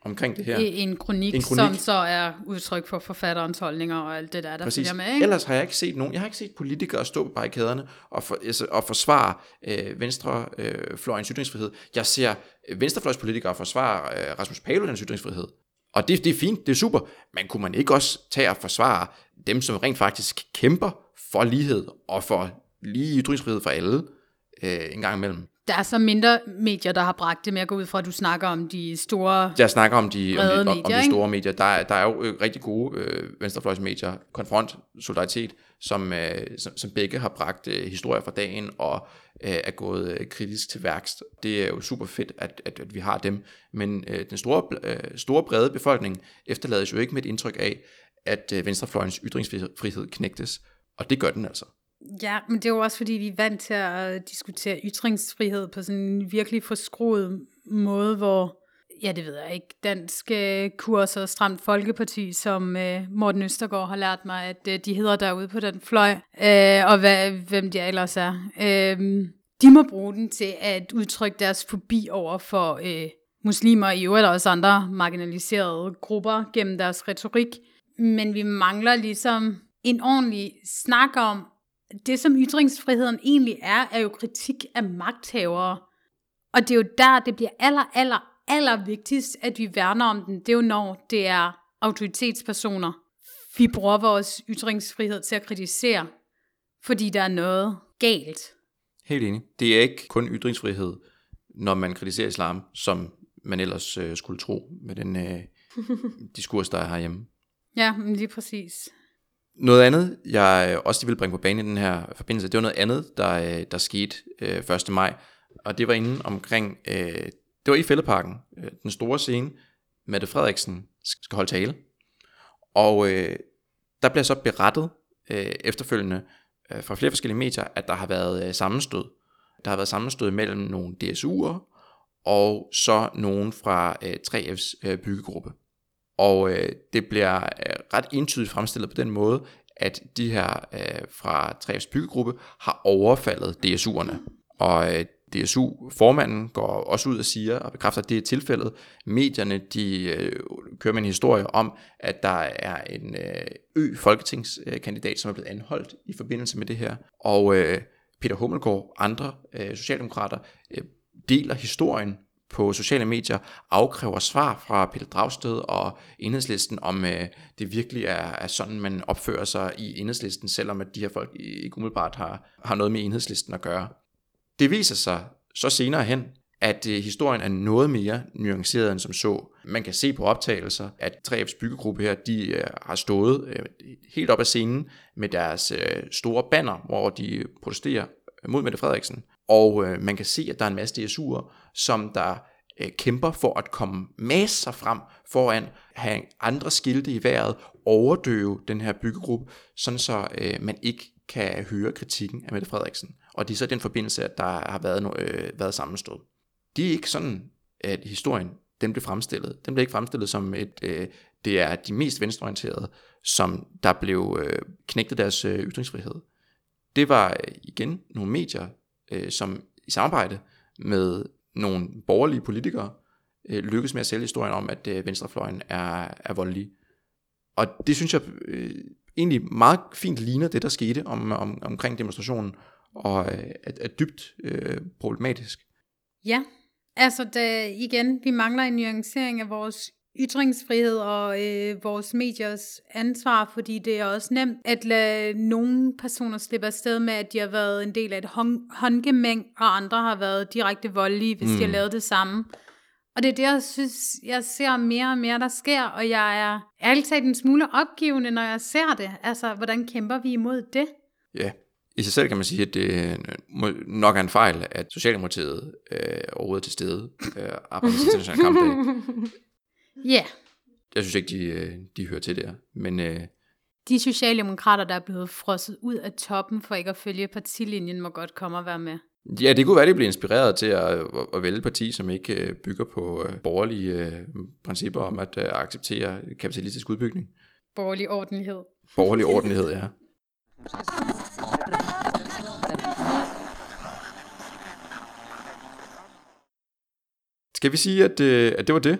omkring det her. Ja. En, kronik, En kronik. som så er udtryk for forfatterens holdninger og alt det der, der Præcis. følger med. Ikke? Ellers har jeg ikke set nogen. Jeg har ikke set politikere stå på barrikaderne og, for, altså, og forsvare øh, venstrefløjens øh, ytringsfrihed. Jeg ser øh, venstrefløjspolitikere forsvare øh, Rasmus Paludans ytringsfrihed. Og det, det er fint, det er super. Men kunne man ikke også tage og forsvare dem, som rent faktisk kæmper for lighed og for lige ytringsfrihed for alle øh, en gang imellem? Der er så mindre medier, der har bragt det, men jeg går ud fra, at du snakker om de store... Jeg snakker om de, om de, om, om medier, de ikke? store medier. Der, er- der er jo øh, rigtig gode øh, venstrefløjsmedier, Konfront, Solidaritet, som, øh, som, som begge har bragt øh, historier fra dagen og øh, er gået øh, kritisk til værkst. Det er jo super fedt, at, at, at vi har dem. Men øh, den store, øh, store brede befolkning efterlades jo ikke med et indtryk af, at øh, venstrefløjens ytringsfrihed knægtes. Og det gør den altså. Ja, men det er jo også fordi, vi er vant til at øh, diskutere ytringsfrihed på sådan en virkelig forskruet måde, hvor, ja det ved jeg ikke, dansk øh, kurs og stramt folkeparti, som øh, Morten Østergaard har lært mig, at øh, de hedder derude på den fløj, øh, og hvad, hvem de ellers er. Øh, de må bruge den til at udtrykke deres fobi over for øh, muslimer i øvrigt også andre marginaliserede grupper gennem deres retorik. Men vi mangler ligesom en ordentlig snak om, det som ytringsfriheden egentlig er, er jo kritik af magthavere. Og det er jo der, det bliver aller, aller, aller vigtigst, at vi værner om den. Det er jo når det er autoritetspersoner. Vi bruger vores ytringsfrihed til at kritisere, fordi der er noget galt. Helt enig. Det er ikke kun ytringsfrihed, når man kritiserer islam, som man ellers øh, skulle tro med den øh, [LAUGHS] diskurs, der er herhjemme. Ja, lige præcis. Noget andet, jeg også vil bringe på banen i den her forbindelse, det var noget andet, der, øh, der skete øh, 1. maj, og det var inde omkring, øh, det var i Fældeparken, øh, den store scene, Mette Frederiksen skal holde tale, og øh, der bliver så berettet øh, efterfølgende øh, fra flere forskellige medier, at der har været øh, sammenstød. Der har været sammenstød mellem nogle DSU'er og så nogen fra øh, 3F's øh, byggegruppe. Og øh, det bliver øh, ret entydigt fremstillet på den måde, at de her øh, fra 3F's byggegruppe har overfaldet DSU'erne. Og øh, DSU-formanden går også ud og siger og bekræfter, at det er tilfældet. Medierne de øh, kører med en historie om, at der er en øh, ø-folketingskandidat, som er blevet anholdt i forbindelse med det her. Og øh, Peter Hummelgaard og andre øh, socialdemokrater øh, deler historien på sociale medier, afkræver svar fra Peter Dragsted og enhedslisten, om øh, det virkelig er, er sådan, man opfører sig i enhedslisten, selvom at de her folk ikke umiddelbart har, har noget med enhedslisten at gøre. Det viser sig så senere hen, at øh, historien er noget mere nuanceret end som så. Man kan se på optagelser, at 3F's byggegruppe her, de øh, har stået øh, helt op ad scenen med deres øh, store banner, hvor de protesterer mod Mette Frederiksen. Og øh, man kan se, at der er en masse DSU'er, som der øh, kæmper for at komme masser frem foran, have andre skilte i vejret, overdøve den her byggegruppe, sådan så øh, man ikke kan høre kritikken af Mette Frederiksen. Og det er så den forbindelse, at der har været, no, øh, været sammenstød. Det er ikke sådan, at historien den blev fremstillet. Den blev ikke fremstillet som et, øh, det er de mest venstreorienterede, som der blev øh, knægtet deres øh, ytringsfrihed. Det var øh, igen nogle medier, øh, som i samarbejde med nogle borgerlige politikere øh, lykkes med at sælge historien om, at øh, venstrefløjen er, er voldelig. Og det synes jeg øh, egentlig meget fint ligner det, der skete om, om, omkring demonstrationen, og øh, er, er dybt øh, problematisk. Ja, altså det, igen, vi mangler en nuancering af vores ytringsfrihed og øh, vores mediers ansvar, fordi det er også nemt at lade nogle personer slippe afsted med, at de har været en del af et håndgemæng, og andre har været direkte voldelige, hvis mm. de har mm. lavet det samme. Og det er det, jeg synes, jeg ser mere og mere, der sker, og jeg er ærligt talt en smule opgivende, når jeg ser det. Altså, hvordan kæmper vi imod det? Ja, i sig selv kan man sige, at det nok er en fejl, at Socialdemokratiet øh, overhovedet er til stede øh, arbejder internationale kampdag. [LAUGHS] Ja. Yeah. Jeg synes ikke, de, øh, de hører til der. Men, øh, de socialdemokrater, der er blevet frosset ud af toppen for ikke at følge partilinjen, må godt komme og være med. Ja, det kunne være, at de bliver inspireret til at, at, vælge et parti, som ikke øh, bygger på øh, borgerlige principper om at acceptere kapitalistisk udbygning. Borgerlig ordentlighed. Borgerlig ordentlighed, ja. Skal vi sige, at, at det var det?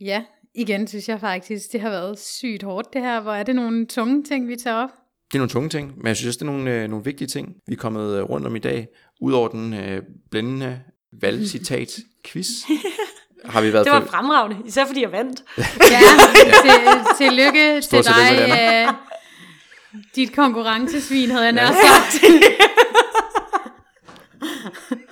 Ja, igen synes jeg faktisk, det har været sygt hårdt det her. Hvor er det nogle tunge ting, vi tager op? Det er nogle tunge ting, men jeg synes også, det er nogle, øh, nogle vigtige ting, vi er kommet øh, rundt om i dag. Udover den øh, blændende valgcitat-quiz, [LAUGHS] har vi været Det var for... fremragende, især fordi jeg vandt. ja, [LAUGHS] til, tillykke Stort til dig. Øh, dit konkurrencesvin, havde jeg nær sagt. [LAUGHS]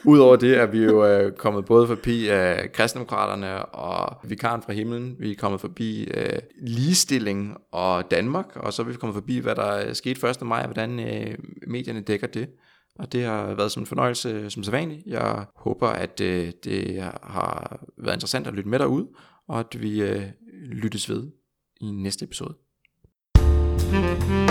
Udover det er vi jo øh, kommet både forbi øh, kristendemokraterne og vikaren fra himlen. Vi er kommet forbi øh, ligestilling og Danmark, og så er vi kommet forbi, hvad der øh, skete 1. maj, og hvordan øh, medierne dækker det. Og det har været som en fornøjelse øh, som sædvanligt. Jeg håber, at øh, det har været interessant at lytte med derude, og at vi øh, lyttes ved i næste episode. Mm-hmm.